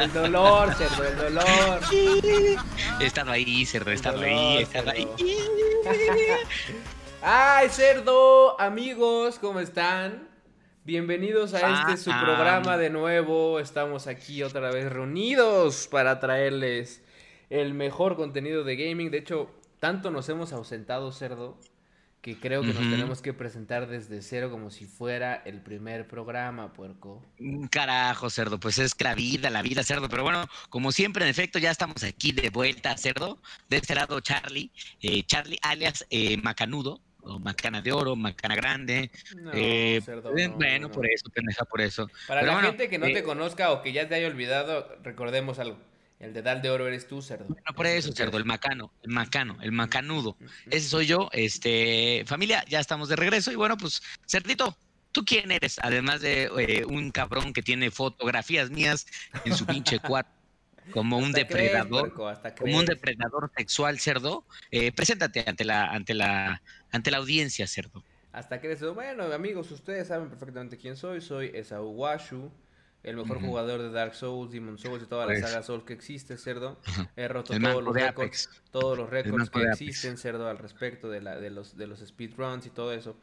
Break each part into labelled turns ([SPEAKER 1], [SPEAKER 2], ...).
[SPEAKER 1] el dolor, cerdo, el dolor.
[SPEAKER 2] He estado ahí, cerdo, he estado ahí, he estado ahí.
[SPEAKER 1] Ay, cerdo, amigos, ¿cómo están? Bienvenidos a este su programa de nuevo. Estamos aquí otra vez reunidos para traerles el mejor contenido de gaming. De hecho, tanto nos hemos ausentado, cerdo, que creo que nos tenemos que presentar desde cero como si fuera el primer programa, puerco.
[SPEAKER 2] Mm, carajo, cerdo, pues es la vida, la vida, cerdo. Pero bueno, como siempre, en efecto, ya estamos aquí de vuelta, cerdo. De este lado, Charlie, eh, Charlie alias eh, Macanudo, o Macana de Oro, Macana Grande. Eh, cerdo, bueno, por eso, pendeja, por eso.
[SPEAKER 1] Para la gente que no te conozca o que ya te haya olvidado, recordemos algo. El dedal de oro eres tú, cerdo.
[SPEAKER 2] Bueno, por eso, cerdo, el macano, el macano, el macanudo. Ese soy yo. Este, familia, ya estamos de regreso. Y bueno, pues, cerdito, ¿tú quién eres? Además de eh, un cabrón que tiene fotografías mías en su pinche cuarto. Como un depredador, como un depredador sexual, cerdo. Eh, preséntate ante la, ante la, ante la audiencia, cerdo.
[SPEAKER 1] Hasta que bueno, amigos, ustedes saben perfectamente quién soy. Soy Esaú Washu el mejor jugador de Dark Souls, Demon Souls y toda la pues. saga Soul que existe, cerdo. He roto todos los, récords, todos los récords que existen, cerdo, al respecto de, la, de, los, de los speedruns y todo eso.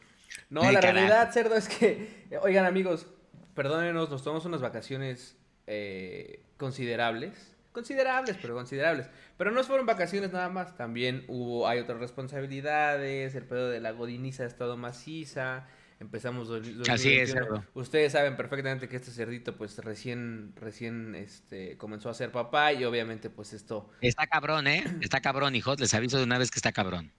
[SPEAKER 1] No, la realidad, cerdo, es que, oigan amigos, perdónenos, nos tomamos unas vacaciones eh, considerables. Considerables, pero considerables. Pero no fueron vacaciones nada más. También hubo, hay otras responsabilidades. El pedo de la godiniza ha estado maciza empezamos
[SPEAKER 2] Así es,
[SPEAKER 1] Ustedes saben perfectamente que este cerdito pues recién recién este comenzó a ser papá y obviamente pues esto
[SPEAKER 2] está cabrón, ¿eh? Está cabrón, hijos, les aviso de una vez que está cabrón.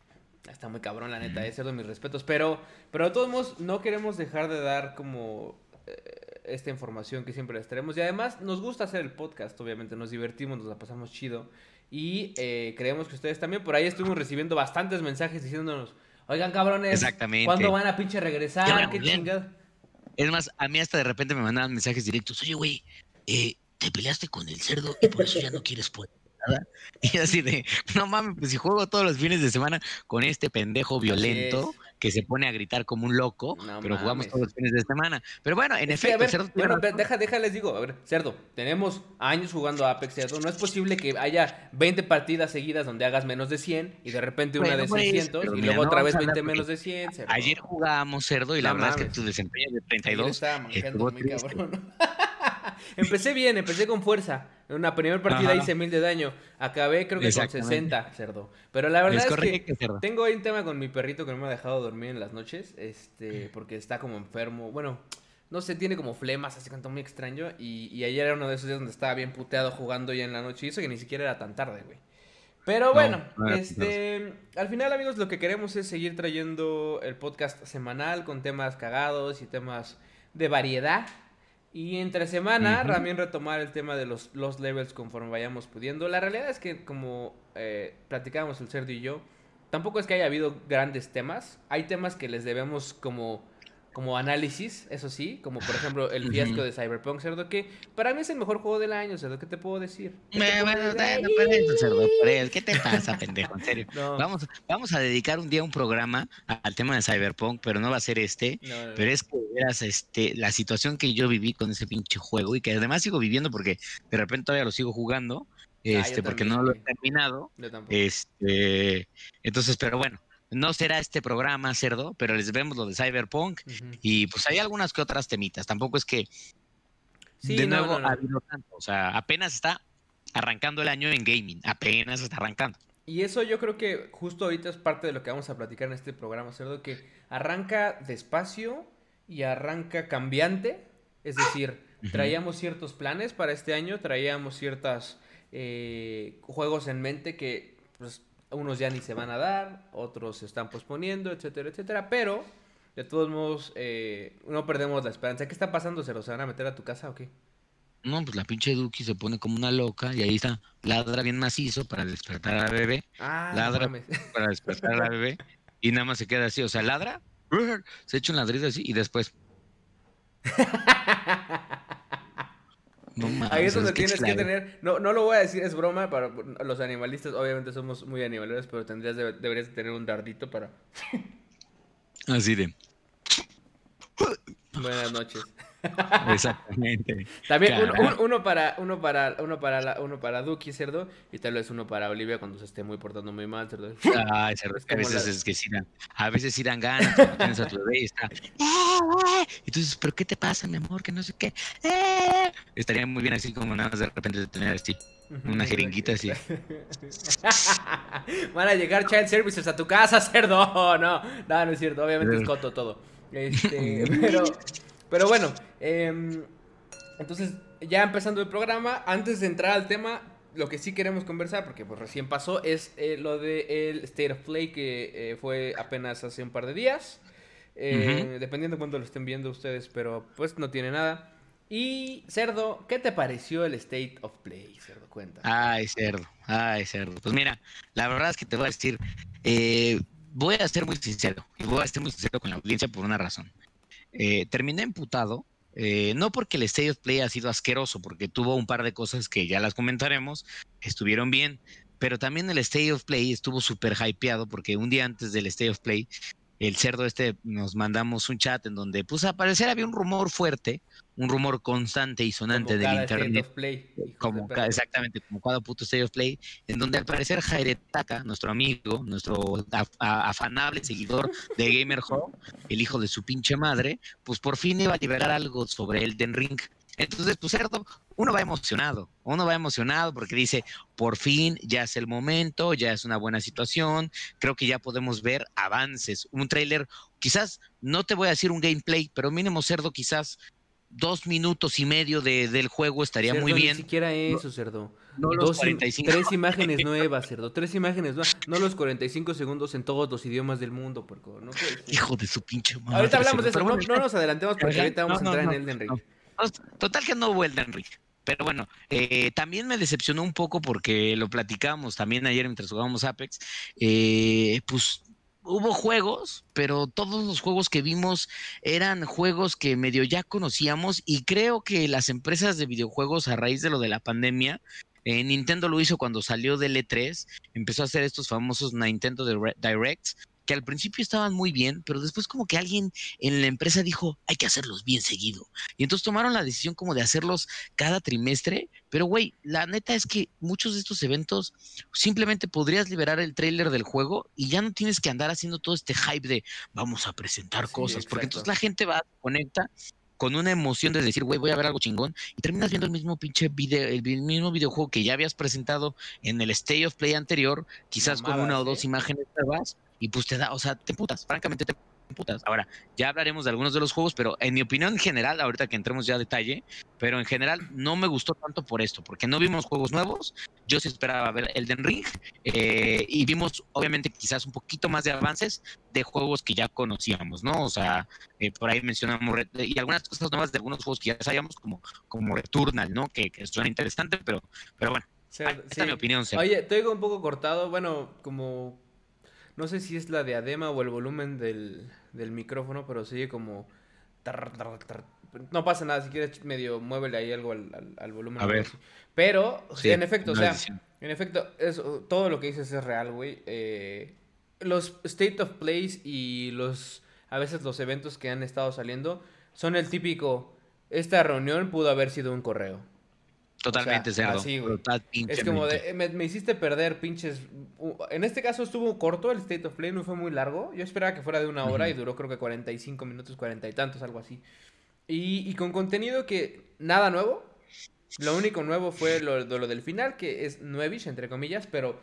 [SPEAKER 1] Está muy cabrón, la neta, es cerdo, mis respetos, pero pero de todos modos no queremos dejar de dar como eh, esta información que siempre les traemos. Y además nos gusta hacer el podcast, obviamente nos divertimos, nos la pasamos chido. Y eh, creemos que ustedes también. Por ahí estuvimos recibiendo bastantes mensajes diciéndonos Oigan, cabrones. Exactamente. ¿Cuándo van a pinche regresar? ¿Qué chingada?
[SPEAKER 2] Es más, a mí hasta de repente me mandaban mensajes directos. Oye, güey, eh, te peleaste con el cerdo y por eso ya no quieres poder nada. Y así de, no mames, pues si juego todos los fines de semana con este pendejo violento que se pone a gritar como un loco, pero jugamos todos los fines de semana. Pero bueno, en efecto,
[SPEAKER 1] Cerdo bueno, deja, deja, les digo, a ver, Cerdo, tenemos años jugando Apex, Cerdo, no es posible que haya 20 partidas seguidas donde hagas menos de 100 y de repente una de 600 y luego otra vez 20 menos de 100.
[SPEAKER 2] Ayer jugábamos Cerdo y la verdad es que tu desempeño de 32
[SPEAKER 1] empecé bien, empecé con fuerza. En una primera partida hice mil de daño. Acabé creo que con 60, cerdo. Pero la verdad es, que tengo ahí un tema con mi perrito que no me ha dejado dormir en las noches. Este, porque está como enfermo. Bueno, no sé, tiene como flemas, así canto muy extraño. Y, ayer era uno de esos días donde estaba bien puteado jugando ya en la noche. Y eso que ni siquiera era tan tarde, güey. Pero bueno, este, al final amigos lo que queremos es seguir trayendo el podcast semanal con temas cagados y temas de variedad. Y entre semana también retomar el tema de los, los levels conforme vayamos pudiendo. La realidad es que como eh, platicábamos el cerdo y yo, tampoco es que haya habido grandes temas. Hay temas que les debemos como como análisis, eso sí, como por ejemplo el fiasco de Cyberpunk, cerdo, que para mí es el mejor juego del año, cerdo, ¿qué te puedo decir? ¿Qué te,
[SPEAKER 2] bueno, cerdo, ¿qué te pasa, pendejo? En serio. Vamos, vamos a dedicar un día un programa al tema de Cyberpunk, pero no va a ser este, pero es que verás este, la situación que yo viví con ese pinche juego y que además sigo viviendo porque de repente todavía lo sigo jugando. Ah, este, porque no lo he terminado. Este, entonces, pero bueno, no será este programa, cerdo, pero les vemos lo de Cyberpunk y pues hay algunas que otras temitas. Tampoco es que de nuevo ha habido tanto. O sea, apenas está arrancando el año en gaming, apenas está arrancando.
[SPEAKER 1] Y eso yo creo que justo ahorita es parte de lo que vamos a platicar en este programa, cerdo, que arranca despacio y arranca cambiante. Es decir, traíamos ciertos planes para este año, traíamos ciertos eh, juegos en mente que pues, unos ya ni se van a dar, otros se están posponiendo, etcétera, etcétera. Pero, de todos modos, eh, no perdemos la esperanza. ¿Qué está pasando? ¿Se los van a meter a tu casa o qué?
[SPEAKER 2] No, pues la pinche Duki se pone como una loca y ahí está, ladra bien macizo para despertar a la bebé. Ah, ladra para despertar a la bebé y nada más se queda así, o sea, ladra, se echa un ladrido así y después.
[SPEAKER 1] Ahí es donde tienes que tener. No, no lo voy a decir, es broma. Para los animalistas, obviamente somos muy animaleros, pero tendrías deberías tener un dardito para.
[SPEAKER 2] Así de.
[SPEAKER 1] Buenas noches.
[SPEAKER 2] Exactamente.
[SPEAKER 1] También uno para uno para uno para la, uno para Duki cerdo y tal vez uno para Olivia cuando se esté muy portando muy mal cerdo.
[SPEAKER 2] Ay, cerdo, a veces es que sí dan, a veces irán ganas cuando tienes a tu bebé y está eh, y tú dices, ¿pero qué te pasa, mi amor? Que no sé qué. Eh". Estaría muy bien así como nada más de repente tener así una jeringuita así.
[SPEAKER 1] Van a llegar child services a tu casa, cerdo. No, no, no es cierto. Obviamente es coto todo. Este, pero, pero bueno, em, entonces ya empezando el programa, antes de entrar al tema, lo que sí queremos conversar, porque pues recién pasó, es eh, lo de el State of Play que eh, fue apenas hace un par de días. Eh, dependiendo de cuándo lo estén viendo ustedes, pero pues no tiene nada. Y Cerdo, ¿qué te pareció el State of Play, Cerdo? Cuenta.
[SPEAKER 2] Ay, Cerdo, ay, Cerdo. Pues mira, la verdad es que te voy a decir, voy a ser muy sincero, y voy a ser muy sincero con la audiencia por una razón. terminé emputado eh, no porque el State of Play ha sido asqueroso, porque tuvo un par de cosas que ya las comentaremos, estuvieron bien, pero también el State of Play estuvo súper hypeado porque un día antes del State of Play el cerdo este nos mandamos un chat en donde pues al parecer había un rumor fuerte, un rumor constante y sonante del internet.
[SPEAKER 1] Play,
[SPEAKER 2] como exactamente, como cada puto State of Play, en donde al parecer Jaire Taka, nuestro amigo, nuestro afanable seguidor de Gamer Hub, el hijo de su pinche madre, pues por fin iba a liberar algo sobre el Den Ring. Entonces, pues cerdo, uno va emocionado, uno va emocionado porque dice, por fin ya es el momento, ya es una buena situación, creo que ya podemos ver avances, un tráiler, quizás no te voy a decir un gameplay, pero mínimo cerdo quizás dos minutos y medio de, del juego estaría muy bien.
[SPEAKER 1] Ni siquiera eso, cerdo. No los dos, 45. Tres imágenes nuevas, cerdo. Tres imágenes nuevas. No los 45 segundos en todos los idiomas del mundo, porque no
[SPEAKER 2] Hijo de su pinche madre.
[SPEAKER 1] Ahorita hablamos de eso. No, nos adelantemos porque ahorita vamos a entrar en Elden Ring.
[SPEAKER 2] Total que no hubo Elden Ring. Pero bueno, eh, también me decepcionó un poco porque lo platicamos también ayer mientras jugábamos Apex. Eh, pues hubo juegos, pero todos los juegos que vimos eran juegos que medio ya conocíamos y creo que las empresas de videojuegos a raíz de lo de la pandemia, eh, Nintendo lo hizo cuando salió del E3, empezó a hacer estos famosos Nintendo Directs, que al principio estaban muy bien, pero después como que alguien en la empresa dijo, hay que hacerlos bien seguido. Y entonces tomaron la decisión como de hacerlos cada trimestre, pero güey, la neta es que muchos de estos eventos simplemente podrías liberar el trailer del juego y ya no tienes que andar haciendo todo este hype de vamos a presentar cosas, porque entonces la gente va, conecta con una emoción de decir, güey, voy a ver algo chingón, y terminas viendo el mismo pinche video, el mismo videojuego que ya habías presentado en el State of Play anterior, quizás con una o dos ¿eh? imágenes nuevas, y pues te da, o sea, te putas, francamente te putas. Ahora, ya hablaremos de algunos de los juegos, pero en mi opinión en general, ahorita que entremos ya a detalle, pero en general no me gustó tanto por esto, porque no vimos juegos nuevos, yo sí esperaba ver Elden Ring, eh, y vimos obviamente quizás un poquito más de avances de juegos que ya conocíamos, ¿no? O sea, eh, por ahí mencionamos, y algunas cosas nuevas de algunos juegos que ya sabíamos, como, como Returnal, ¿no? Que, que suena interesante, pero, pero bueno. esta es mi opinión.
[SPEAKER 1] Oye, te digo un poco cortado, bueno, como no sé si es la diadema o el volumen del, del micrófono, pero sigue como... no pasa nada, si quieres medio muévele ahí algo al, al, volumen.
[SPEAKER 2] A ver.
[SPEAKER 1] Pero, en efecto, o sea, en efecto, eso, todo lo que dices es real, güey. Eh, los State of Plays y los, a veces los eventos que han estado saliendo son el típico, esta reunión pudo haber sido un correo.
[SPEAKER 2] Totalmente cerdo.
[SPEAKER 1] es como de, me, hiciste perder pinches. En este caso estuvo corto el State of Play, no fue muy largo. Yo esperaba que fuera de una hora y duró creo que 45 minutos, 40 y tantos, algo así. Y, con contenido que nada nuevo. Lo único nuevo fue lo, lo del final, que es nuevish, entre comillas, pero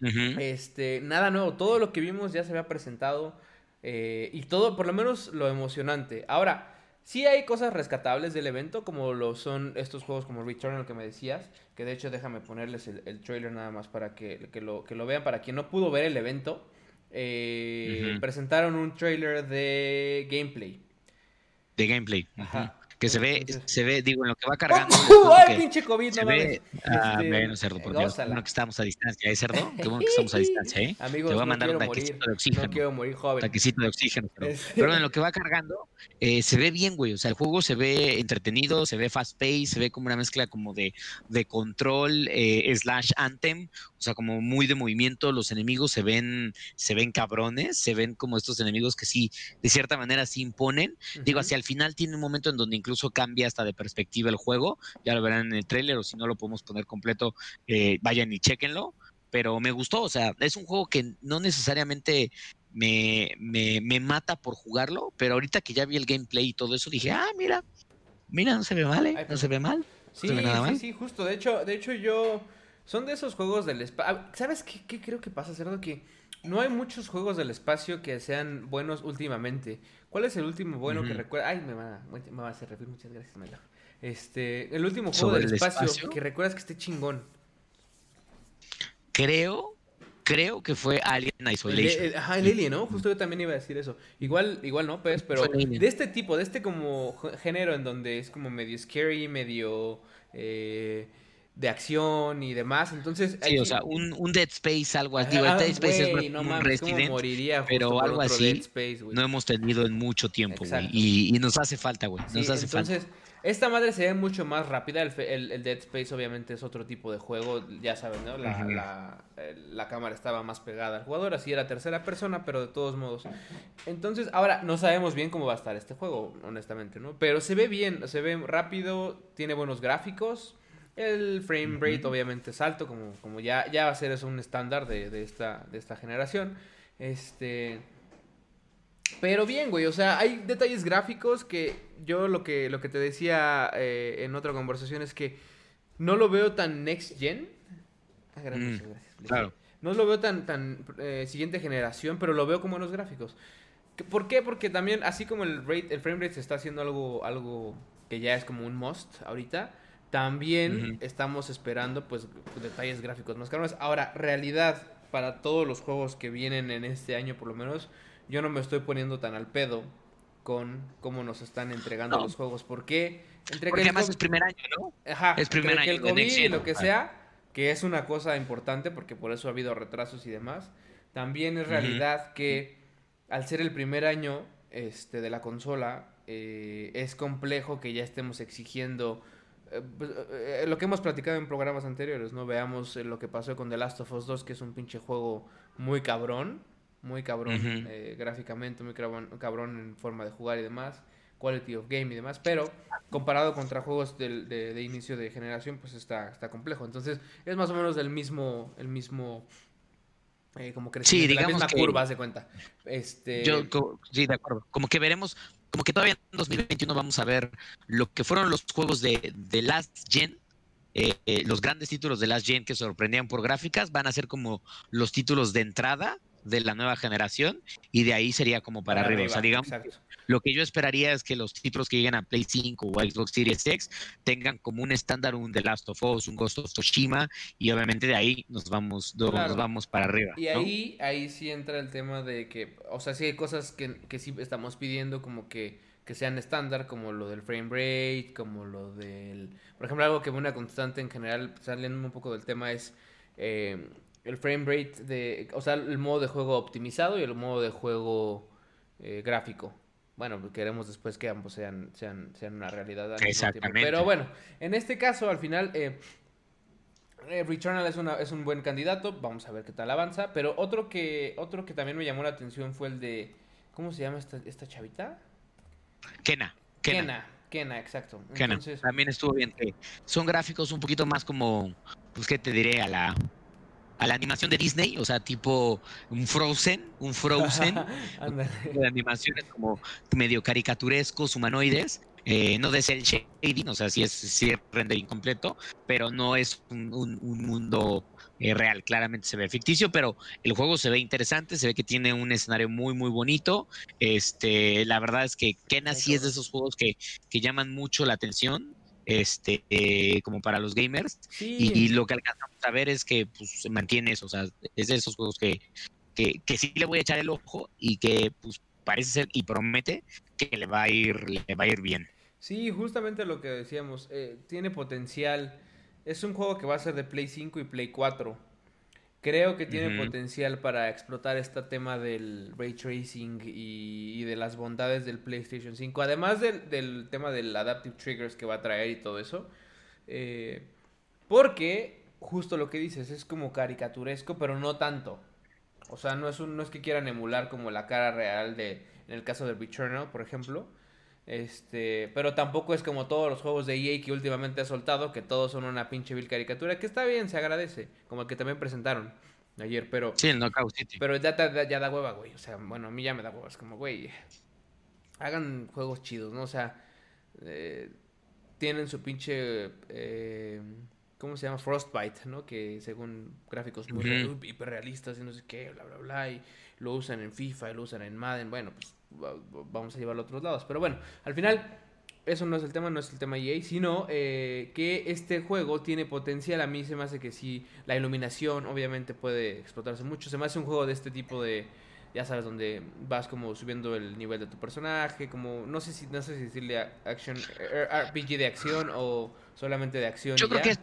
[SPEAKER 1] este, nada nuevo. Todo lo que vimos ya se había presentado. Eh, y todo, por lo menos lo emocionante. Ahora, Sí hay cosas rescatables del evento, como lo son estos juegos como Returnal que me decías, que de hecho déjame ponerles el, trailer nada más para que, lo, que lo vean, para quien no pudo ver el evento. Eh, presentaron un trailer de gameplay.
[SPEAKER 2] De gameplay. Ajá que se ve, se ve, digo, en lo que va cargando.
[SPEAKER 1] ¡Ay, pinche COVID!
[SPEAKER 2] Se no ve, ah, este, bueno, cerdo, por Dios. Bueno que estamos a distancia, ¿eh, cerdo? Qué bueno que estamos a distancia, ¿eh?
[SPEAKER 1] Amigos,
[SPEAKER 2] Te voy a
[SPEAKER 1] mandar
[SPEAKER 2] un taquecito de oxígeno.
[SPEAKER 1] No quiero morir joven.
[SPEAKER 2] Taquecito de oxígeno. Pero, pero en lo que va cargando, eh, se ve bien, güey. O sea, el juego se ve entretenido, se ve fast pace, se ve como una mezcla como de, de control eh, slash anthem. O sea, como muy de movimiento. Los enemigos se ven, se ven cabrones, se ven como estos enemigos que sí, de cierta manera, sí imponen. Digo, hacia el final tiene un momento en donde incluso cambia hasta de perspectiva el juego. Ya lo verán en el trailer o si no lo podemos poner completo, eh, vayan y chequenlo. Pero me gustó, o sea, es un juego que no necesariamente me, me, me mata por jugarlo, pero ahorita que ya vi el gameplay y todo eso, dije, ah, mira, mira, no se ve mal, ¿eh? No se ve mal.
[SPEAKER 1] Sí, sí, sí, justo. De hecho, de hecho yo... Son de esos juegos del espacio. Ah, ¿Sabes qué, qué, creo que pasa, Cerdo? Que no hay muchos juegos del espacio que sean buenos últimamente. ¿Cuál es el último bueno que recuerda? Ay, me va, me va a hacer reír. Muchas gracias, Melo. Este, el último juego del espacio, que recuerdas que esté chingón.
[SPEAKER 2] Creo, creo que fue Alien Isolation.
[SPEAKER 1] ajá, el Alien, ¿no? Justo yo también iba a decir eso. Igual, igual no, pues, pero de este tipo, de este como género en donde es como medio scary, medio eh, de acción y demás. Entonces,
[SPEAKER 2] sí, o sea, un, un, Dead Space, algo así. Dead Space es no un Resident, moriría pero algo así no hemos tenido en mucho tiempo, güey. Y, y, nos hace falta, güey. Nos hace
[SPEAKER 1] entonces,
[SPEAKER 2] falta.
[SPEAKER 1] Esta madre se ve mucho más rápida. El, el, Dead Space, obviamente, es otro tipo de juego. Ya saben, ¿no? La, la, la, cámara estaba más pegada al jugador. Así era tercera persona, pero de todos modos. Entonces, ahora no sabemos bien cómo va a estar este juego, honestamente, ¿no? Pero se ve bien, se ve rápido, tiene buenos gráficos. El frame rate obviamente es alto, como, como ya, ya va a ser eso un estándar de, esta, de esta generación. Este... Pero bien, güey, o sea, hay detalles gráficos que yo lo que, lo que te decía eh, en otra conversación es que no lo veo tan next gen. Ah, gracias, mm, Claro. No lo veo tan, tan eh, siguiente generación, pero lo veo como buenos gráficos. ¿Por qué? Porque también, así como el, rate, el frame rate se está haciendo algo, algo que ya es como un must ahorita, también estamos esperando pues detalles gráficos más caros. Ahora, realidad para todos los juegos que vienen en este año por lo menos, yo no me estoy poniendo tan al pedo con cómo nos están entregando los juegos. ¿Por qué?
[SPEAKER 2] Porque además es primer año, ¿no?
[SPEAKER 1] Ajá, es primer año. el COVID y lo que sea, que es una cosa importante porque por eso ha habido retrasos y demás. También es realidad que al ser el primer año este, de la consola, eh, es complejo que ya estemos exigiendo lo que hemos platicado en programas anteriores, ¿no? Veamos eh, lo que pasó con The Last of Us 2, que es un pinche juego muy cabrón, muy cabrón gráficamente, muy cabrón, en forma de jugar y demás, quality of game y demás, pero comparado contra juegos de, de, inicio de generación, pues está, está complejo. Entonces, es más o menos del mismo, el mismo como crecimiento, sí, la misma curva, de cuenta. Este...
[SPEAKER 2] Yo, sí, de acuerdo. Como que veremos como que todavía en 2021 vamos a ver lo que fueron los juegos de, de Last Gen, eh, eh, los grandes títulos de Last Gen que sorprendían por gráficas, van a ser como los títulos de entrada de la nueva generación y de ahí sería como para, arriba. O sea, digamos, lo que yo esperaría es que los títulos que lleguen a Play 5 o Xbox Series X tengan como un estándar un The Last of Us, un Ghost of Tsushima y obviamente de ahí nos vamos, nos vamos para arriba.
[SPEAKER 1] Y ahí, ahí sí entra el tema de que, o sea, sí hay cosas que, que sí estamos pidiendo como que que sean estándar, como lo del frame rate, como lo del... Por ejemplo, algo que una constante en general, saliendo un poco del tema, es eh, el frame rate de, o sea, el modo de juego optimizado y el modo de juego eh, gráfico. Bueno, pues queremos después que ambos sean, sean, sean una realidad. Exactamente. Pero bueno, en este caso, al final, eh, eh, Returnal es, una, es un buen candidato. Vamos a ver qué tal avanza. Pero otro que, otro que también me llamó la atención fue el de. ¿Cómo se llama esta, esta chavita?
[SPEAKER 2] Kena.
[SPEAKER 1] Kena. Kena, exacto.
[SPEAKER 2] Kena. También estuvo bien. son gráficos un poquito más como. Pues, ¿qué te diré? A la a la animación de Disney, o sea, tipo un Frozen, un Frozen, de animaciones como medio caricaturescos, humanoides, eh, no de cel shading, o sea, sí es, sí render incompleto, pero no es un, mundo eh, real, claramente se ve ficticio, pero el juego se ve interesante, se ve que tiene un escenario muy, muy bonito. Este, la verdad es que Kena sí es de esos juegos que, que llaman mucho la atención este, eh, como para los gamers. Y, lo que alcanzamos a ver es que pues, se mantiene eso, o sea, es de esos juegos que, que, que, sí le voy a echar el ojo y que pues parece ser y promete que le va a ir, le va a ir bien.
[SPEAKER 1] Sí, justamente lo que decíamos, eh, tiene potencial. Es un juego que va a ser de Play 5 y Play 4. Creo que tiene potencial para explotar este tema del ray tracing y, de las bondades del PlayStation 5. Además del, tema del adaptive triggers que va a traer y todo eso. Eh, porque, justo lo que dices, es como caricaturesco, pero no tanto. O sea, no es, un, no es que quieran emular como la cara real de, en el caso del Returnal, por ejemplo. Este, pero tampoco es como todos los juegos de EA que últimamente ha soltado, que todos son una pinche vil caricatura, que está bien, se agradece, como el que también presentaron ayer, pero...
[SPEAKER 2] Sí, el Knockout City.
[SPEAKER 1] Pero ya, ya da hueva, güey, o sea, bueno, a mí ya me da hueva, es como, güey, hagan juegos chidos, ¿no? O sea, eh, tienen su pinche... Eh, ¿Cómo se llama? Frostbite, ¿no? Que según gráficos muy hiperrealistas y no sé qué, bla, bla, bla, y lo usan en FIFA, y lo usan en Madden, bueno, pues vamos a llevarlo a otros lados. Pero bueno, al final, eso no es el tema, no es el tema EA, sino eh, que este juego tiene potencial. A mí se me hace que sí, la iluminación obviamente puede explotarse mucho. Se me hace un juego de este tipo de, ya sabes, donde vas como subiendo el nivel de tu personaje, como, no sé si, no sé si decirle action, RPG de acción o solamente de acción.
[SPEAKER 2] Yo creo que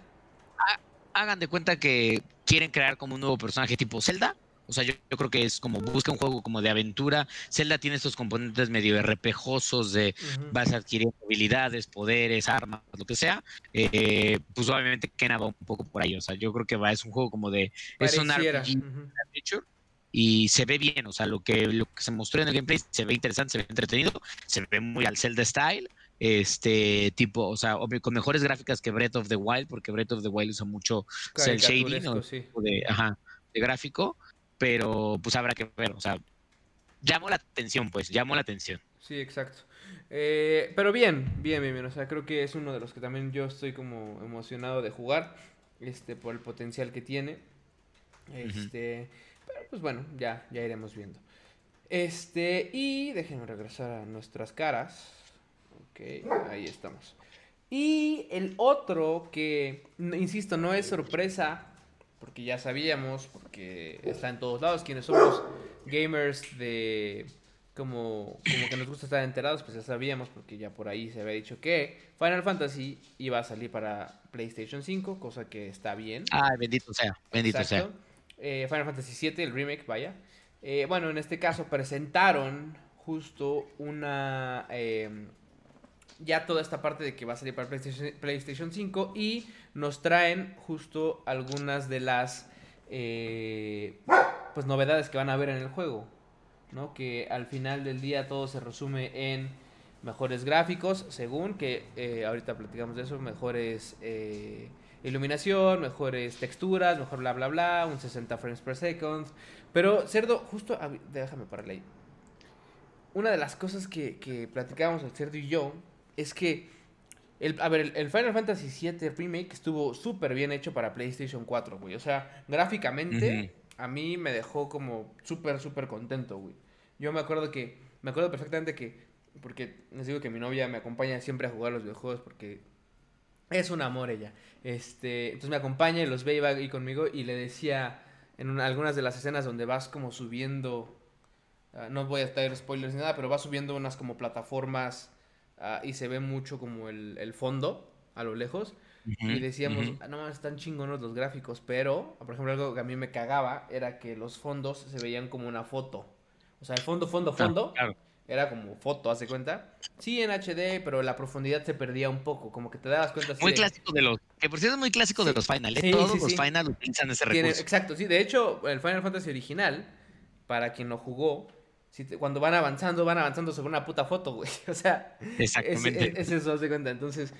[SPEAKER 2] hagan de cuenta que quieren crear como un nuevo personaje tipo Zelda o sea, yo, creo que es como busca un juego como de aventura. Zelda tiene estos componentes medio RPGosos de vas a adquirir habilidades, poderes, armas, lo que sea. Eh, pues obviamente Kena va un poco por ahí. O sea, yo creo que va, es un juego como de. Es un RPG y se ve bien. O sea, lo que, lo que se mostró en el gameplay se ve interesante, se ve entretenido, se ve muy al Zelda style este tipo, o sea, con mejores gráficas que Breath of the Wild, porque Breath of the Wild usa mucho cel shading o de, ajá, de gráfico, pero pues habrá que ver, o sea, llamó la atención, pues, llamó la atención.
[SPEAKER 1] Sí, exacto. Eh, pero bien, bien, bien, bien, o sea, creo que es uno de los que también yo estoy como emocionado de jugar, este, por el potencial que tiene. Este, pero pues bueno, ya, ya iremos viendo. Este, y déjenme regresar a nuestras caras. Ok, ahí estamos. Y el otro que, insisto, no es sorpresa porque ya sabíamos, porque está en todos lados, quienes somos gamers de como, como que nos gusta estar enterados, pues ya sabíamos, porque ya por ahí se había dicho que Final Fantasy iba a salir para PlayStation 5, cosa que está bien.
[SPEAKER 2] Ah, bendito sea, bendito sea.
[SPEAKER 1] Eh, Final Fantasy 7, el remake, vaya. Eh, bueno, en este caso presentaron justo una... Eh, ya toda esta parte de que va a salir para PlayStation, 5 y nos traen justo algunas de las eh, pues novedades que van a ver en el juego, ¿no? Que al final del día todo se resume en mejores gráficos, según que eh, ahorita platicamos de eso, mejores eh, iluminación, mejores texturas, mejor bla bla bla, un 60 frames per second. Pero Cerdo, justo, déjame pararle ahí. Una de las cosas que, que platicábamos el Cerdo y yo es que, el, a ver, el, Final Fantasy VII Remake estuvo súper bien hecho para PlayStation 4, güey. O sea, gráficamente a mí me dejó como súper, súper contento, güey. Yo me acuerdo que, me acuerdo perfectamente que, porque les digo que mi novia me acompaña siempre a jugar los videojuegos porque es un amor ella. Este, entonces me acompaña y los ve y va ahí conmigo y le decía en algunas de las escenas donde vas como subiendo, ah, no voy a estar spoilers ni nada, pero vas subiendo unas como plataformas Ah, y se ve mucho como el, fondo a lo lejos. y decíamos, ah, no más están chingonos los gráficos, pero, por ejemplo, algo que a mí me cagaba era que los fondos se veían como una foto. O sea, el fondo, fondo, fondo. Era como foto, ¿hace cuenta? Sí, en HD, pero la profundidad se perdía un poco, como que te dabas cuenta.
[SPEAKER 2] muy clásico de los, que por cierto es muy clásico de los Final, ¿eh? Todos los Final utilizan ese recurso.
[SPEAKER 1] exacto, sí, de hecho, el Final Fantasy original, para quien lo jugó, cuando van avanzando, van avanzando sobre una puta foto, güey. O sea, Exactamente. Es, eso, se cuenta. Entonces,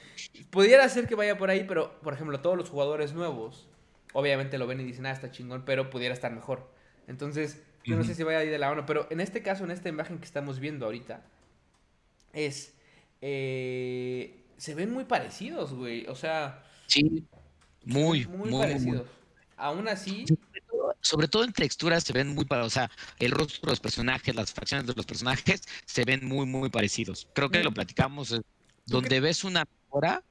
[SPEAKER 1] pudiera ser que vaya por ahí, pero, por ejemplo, todos los jugadores nuevos, obviamente lo ven y dicen, ah, está chingón, pero pudiera estar mejor. Entonces, yo no sé si vaya ahí de la mano, pero en este caso, en esta imagen que estamos viendo ahorita, es. Eh, se ven muy parecidos, güey. O sea.
[SPEAKER 2] Sí, muy, muy, muy parecidos.
[SPEAKER 1] Aún así,
[SPEAKER 2] sobre todo en texturas se ven muy parecidos, o sea, el rostro de los personajes, las facciones de los personajes se ven muy, muy parecidos. Creo que lo platicamos, eh, donde ves una mejora,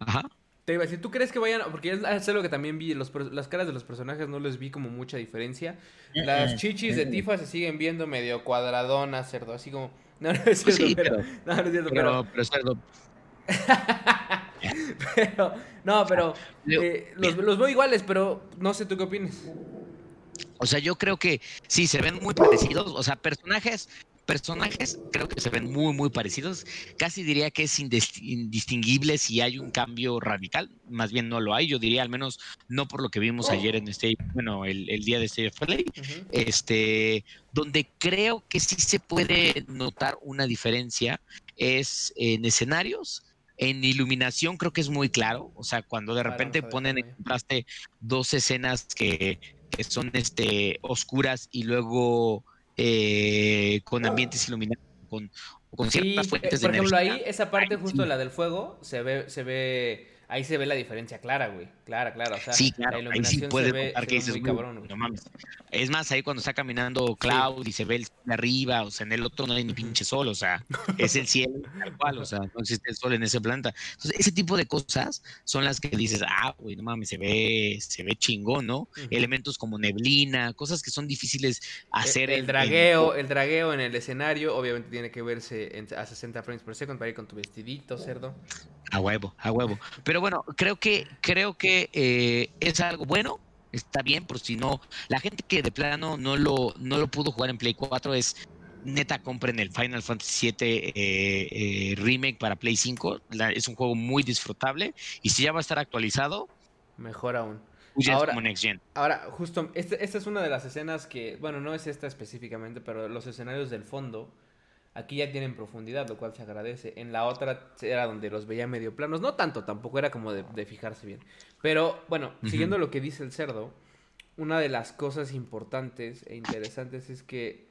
[SPEAKER 2] ajá.
[SPEAKER 1] Te iba a decir, ¿tú crees que vayan? Porque es algo que también vi, los, las caras de los personajes no les vi como mucha diferencia. Las chichis de Tifa se siguen viendo medio cuadradonas, cerdo, así como... No, no es cierto, pero, No, no es cierto, pero... pero, cerdo. pero no, pero eh, los, los veo iguales, pero no sé tú qué opinas.
[SPEAKER 2] O sea, yo creo que sí, se ven muy parecidos. O sea, personajes, personajes creo que se ven muy, muy parecidos. Casi diría que es indistinguible si hay un cambio radical. Más bien no lo hay. Yo diría al menos no por lo que vimos ayer en este, bueno, el, día de State of Play. Este, donde creo que sí se puede notar una diferencia es en escenarios. En iluminación creo que es muy claro, o sea, cuando de repente ponen en contraste dos escenas que, son este oscuras y luego eh, con ambientes iluminados, con, con ciertas
[SPEAKER 1] sí,
[SPEAKER 2] fuentes
[SPEAKER 1] por ejemplo, ahí esa parte justo la del fuego se ve se ve ahí se ve la diferencia clara, güey. Clara, clara. O sea,
[SPEAKER 2] sí, claro, ahí sí puede notar que dices, muy cabrón, no mames. Es más, ahí cuando está caminando Cloud y se ve el sol arriba, o sea, en el otro no hay ni pinche sol, o sea, es el cielo tal cual, o sea, no existe el sol en ese planta. Entonces, ese tipo de cosas son las que dices, ah, güey, no mames, se ve, se ve chingón, ¿no? Elementos como neblina, cosas que son difíciles e, hacer.
[SPEAKER 1] El, dragueo, el dragueo en el escenario, obviamente tiene que verse a 60 frames por segundo para ir con tu vestidito, cerdo.
[SPEAKER 2] A huevo, a huevo. Pero bueno, creo que, creo que eh, es algo bueno, está bien, por si no, la gente que de plano no lo, no lo pudo jugar en Play 4 es neta compren el Final Fantasy VII eh, eh, Remake para Play 5. es un juego muy disfrutable y si ya va a estar actualizado,
[SPEAKER 1] mejor aún.
[SPEAKER 2] Ahora, como Next Gen.
[SPEAKER 1] ahora, justo, este, esta es una de las escenas que, bueno, no es esta específicamente, pero los escenarios del fondo Aquí ya tienen profundidad, lo cual se agradece. En la otra era donde los veía medio planos. No tanto, tampoco era como de, fijarse bien. Pero bueno, siguiendo lo que dice el cerdo, una de las cosas importantes e interesantes es que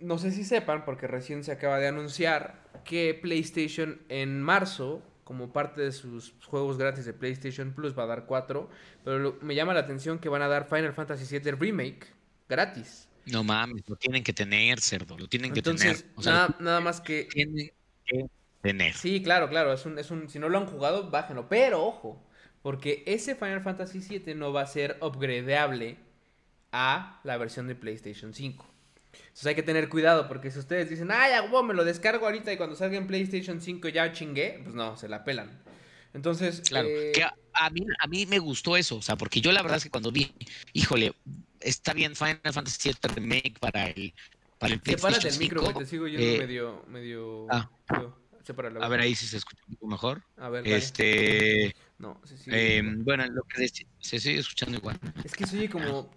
[SPEAKER 1] no sé si sepan, porque recién se acaba de anunciar que PlayStation en marzo, como parte de sus juegos gratis de PlayStation Plus, va a dar cuatro. Pero me llama la atención que van a dar Final Fantasy VII Remake gratis.
[SPEAKER 2] No mames, lo tienen que tener, cerdo, lo tienen que tener.
[SPEAKER 1] nada, nada más que.
[SPEAKER 2] Tienen que tener.
[SPEAKER 1] Sí, claro, claro. Es un, es un, si no lo han jugado, bájenlo. Pero ojo, porque ese Final Fantasy VII no va a ser upgradeable a la versión de PlayStation 5. Entonces hay que tener cuidado, porque si ustedes dicen, ay, ya, me lo descargo ahorita y cuando salga en PlayStation 5 ya chingué, pues no, se la pelan. Entonces.
[SPEAKER 2] Claro, eh, que a, mí, a mí me gustó eso, o sea, porque yo la verdad es que cuando vi, híjole, está bien Final Fantasy VII Remake para el para el
[SPEAKER 1] PlayStation del micro, que te sigo yendo eh, medio medio ah,
[SPEAKER 2] a ver ahí si se escucha un poco mejor. A ver, este
[SPEAKER 1] no, se
[SPEAKER 2] sigue eh, bueno, lo que se, sigue escuchando igual.
[SPEAKER 1] Es que se oye como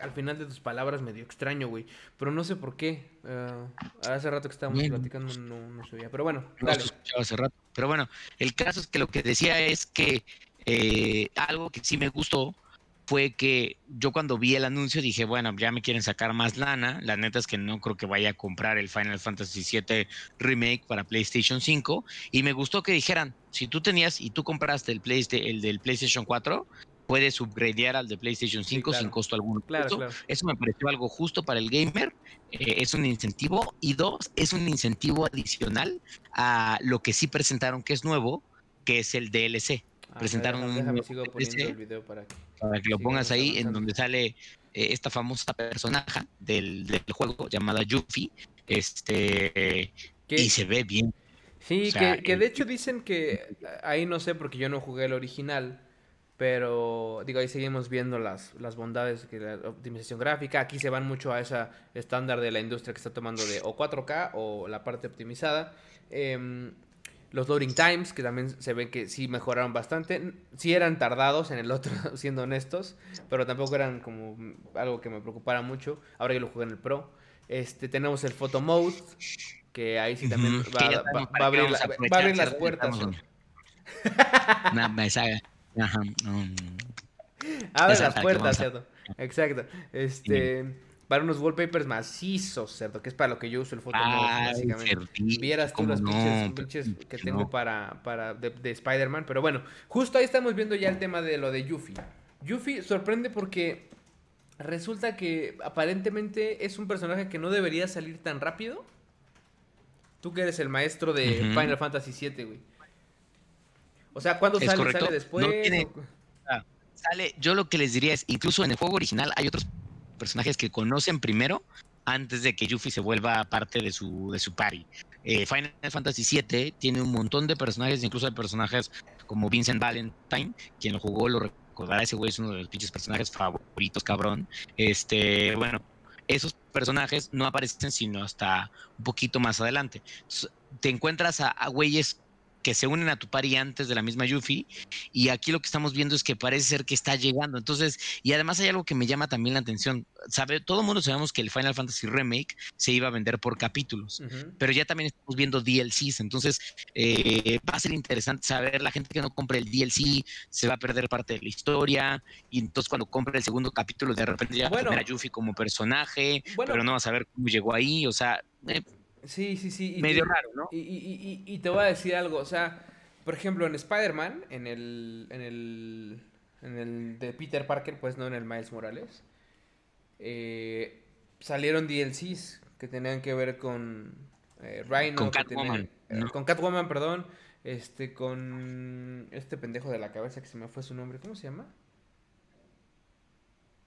[SPEAKER 1] al final de tus palabras medio extraño, güey, pero no sé por qué. Uh, hace rato que estábamos platicando no, no se oía, pero bueno,
[SPEAKER 2] dale. hace rato. Pero bueno, el caso es que lo que decía es que eh, algo que sí me gustó fue que yo cuando vi el anuncio dije, bueno, ya me quieren sacar más lana. La neta es que no creo que vaya a comprar el Final Fantasy VII Remake para PlayStation 5. Y me gustó que dijeran, si tú tenías y tú compraste el, el del PlayStation 4, puedes upgradear al de PlayStation 5 sin costo alguno.
[SPEAKER 1] Claro,
[SPEAKER 2] Eso me pareció algo justo para el gamer. Eh, es un incentivo. Y dos, es un incentivo adicional a lo que sí presentaron que es nuevo, que es el DLC. Ah, presentaron un
[SPEAKER 1] el video para que
[SPEAKER 2] para que lo pongas ahí, en donde sale eh, esta famosa personaje del, juego llamada Yuffie, este, y se ve bien.
[SPEAKER 1] Sí, que, de hecho dicen que, ahí no sé porque yo no jugué el original, pero digo, ahí seguimos viendo las, las bondades que la optimización gráfica, aquí se van mucho a ese estándar de la industria que está tomando de o 4K o la parte optimizada. Eh, los loading times, que también se ven que sí mejoraron bastante. Sí eran tardados en el otro, siendo honestos, pero tampoco eran como algo que me preocupara mucho. Ahora yo lo jugué en el Pro. Este, tenemos el Photo Mode, que ahí sí también va, a abrir, las puertas. Abre las puertas, ¿cierto? Exacto. Este para unos wallpapers macizos, ¿cierto? Que es para lo que yo uso el Photomode, básicamente. Vieras tú las pinches, que tengo para, para de, Spider-Man. Pero bueno, justo ahí estamos viendo ya el tema de lo de Yuffie. Yuffie sorprende porque resulta que aparentemente es un personaje que no debería salir tan rápido. Tú que eres el maestro de Final Fantasy VII, güey. O sea, ¿cuándo sale? ¿Sale después?
[SPEAKER 2] Ah, sale, yo lo que les diría es, incluso en el juego original hay otros personajes que conocen primero antes de que Yuffie se vuelva parte de su, de su party. Eh, Final Fantasy VII tiene un montón de personajes, incluso hay personajes como Vincent Valentine, quien lo jugó lo recordará, ese güey es uno de los pinches personajes favoritos, cabrón. Este, bueno, esos personajes no aparecen sino hasta un poquito más adelante. te encuentras a, güeyes que se unen a tu party antes de la misma Yuffie. Y aquí lo que estamos viendo es que parece ser que está llegando. Entonces, y además hay algo que me llama también la atención. Sabe, todo el mundo sabemos que el Final Fantasy Remake se iba a vender por capítulos, pero ya también estamos viendo DLCs. Entonces, eh, va a ser interesante saber la gente que no compre el DLC se va a perder parte de la historia. Y entonces, cuando compre el segundo capítulo, de repente ya va a tener a Yuffie como personaje, pero no va a saber cómo llegó ahí. O sea, eh,
[SPEAKER 1] Sí, sí, sí.
[SPEAKER 2] Medio raro, ¿no?
[SPEAKER 1] Y, te voy a decir algo, o sea, por ejemplo, en Spider-Man, en el, en el, en el de Peter Parker, pues no en el Miles Morales, eh, salieron DLCs que tenían que ver con eh, Rhino.
[SPEAKER 2] Con Catwoman.
[SPEAKER 1] Eh, con Catwoman, perdón. Este, con este pendejo de la cabeza que se me fue su nombre. ¿Cómo se llama?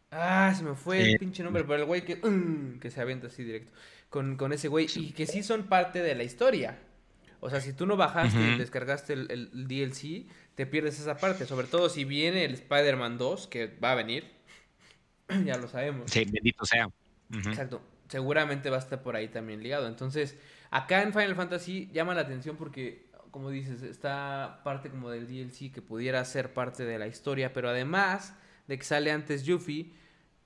[SPEAKER 1] Ah, se me fue el pinche nombre, pero el güey que, que se avienta así directo con, con ese güey y que sí son parte de la historia. O sea, si tú no bajaste y descargaste el, DLC, te pierdes esa parte. Sobre todo si viene el Spider-Man 2, que va a venir. ya lo sabemos.
[SPEAKER 2] Sí, bendito sea.
[SPEAKER 1] Exacto. Seguramente va a estar por ahí también ligado. Entonces, acá en Final Fantasy llama la atención porque, como dices, está parte como del DLC que pudiera ser parte de la historia. Pero además de que sale antes Yuffie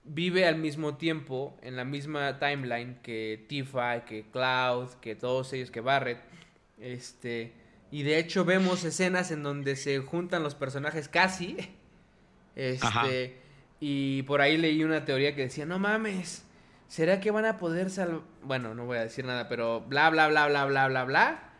[SPEAKER 1] vive al mismo tiempo en la misma timeline que Tifa, que Cloud, que todos ellos, que Barret. Este, y de hecho vemos escenas en donde se juntan los personajes casi. Este, y por ahí leí una teoría que decía, "No mames, ¿será que van a poder salvar bueno, no voy a decir nada, pero bla bla bla bla bla bla bla?"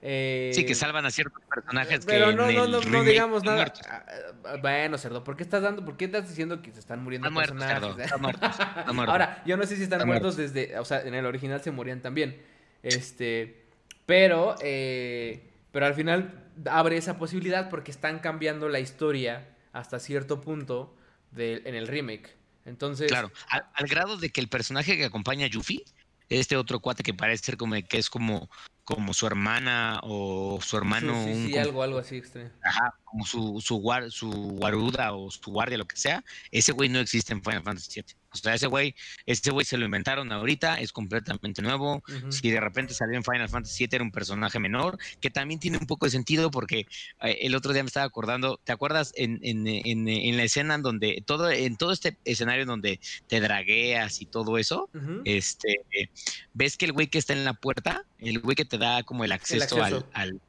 [SPEAKER 2] Eh, sí, que salvan a ciertos personajes
[SPEAKER 1] pero no, no, no, no digamos nada. Ah, ah, bueno, cerdo, ¿por qué estás dando, por qué estás diciendo que se están muriendo personajes? Ahora, yo no sé si están, muertos desde, o sea, en el original se morían también. Este, pero, eh, pero al final abre esa posibilidad porque están cambiando la historia hasta cierto punto de, en el remake. Entonces.
[SPEAKER 2] Claro, al, grado de que el personaje que acompaña a Yuffie, este otro cuate que parece ser como que es como como su hermana o su hermano.
[SPEAKER 1] Sí, sí, algo, algo así extraño.
[SPEAKER 2] Ajá, como su, su, su guaruda o su guardia, lo que sea. Ese güey no existe en Final Fantasy VII. O sea, ese güey, ese güey se lo inventaron ahorita, es completamente nuevo. Si de repente salió en Final Fantasy VII era un personaje menor, que también tiene un poco de sentido porque eh, el otro día me estaba acordando, ¿te acuerdas en, en, en, en, la escena en donde todo, en todo este escenario donde te dragueas y todo eso, este, ves que el güey que está en la puerta, el güey que te da como el acceso, al al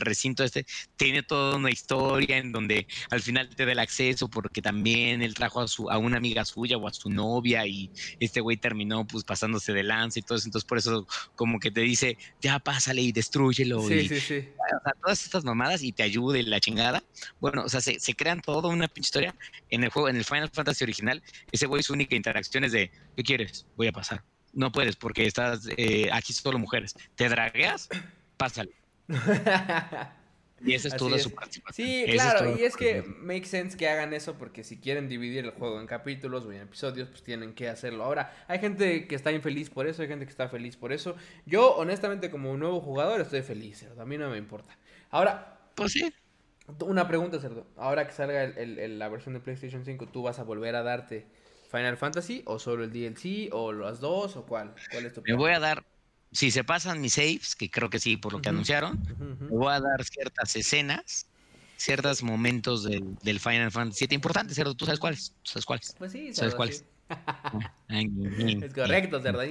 [SPEAKER 2] recinto este, tiene toda una historia en donde al final te da el acceso porque también él trajo a, su, a una amiga suya o a su novia y este güey terminó pues pasándose de lanza y todo eso, entonces por eso como que te dice, ya pásale y destruyelo. Sí, y, sí, sí. O sea, todas estas mamadas y te ayude la chingada. Bueno, o sea, se, crean toda una pinche historia en el juego, en el Final Fantasy original, ese güey su única interacción es de, ¿qué quieres? Voy a pasar. No puedes porque estás eh, aquí solo mujeres. ¿Te dragueas? Pásale y esa es toda su participación.
[SPEAKER 1] Sí, claro, y es que make sense que hagan eso porque si quieren dividir el juego en capítulos o en episodios, pues tienen que hacerlo. Ahora, hay gente que está infeliz por eso, hay gente que está feliz por eso. Yo, honestamente, como un nuevo jugador, estoy feliz, a mí no me importa. Ahora,
[SPEAKER 2] pues sí.
[SPEAKER 1] Una pregunta, Cerdo. Ahora que salga el, la versión de PlayStation 5, ¿tú vas a volver a darte Final Fantasy o solo el DLC o las dos o cuál? ¿Cuál es tu
[SPEAKER 2] Me voy a dar si se pasan mis saves, que creo que sí, por lo que anunciaron, voy a dar ciertas escenas, ciertos momentos del, del Final Fantasy 7 importantes, ¿cierto? ¿Tú sabes cuáles? sabes cuáles?
[SPEAKER 1] Pues sí,
[SPEAKER 2] ¿sabes cuáles?
[SPEAKER 1] es correcto, ¿verdad?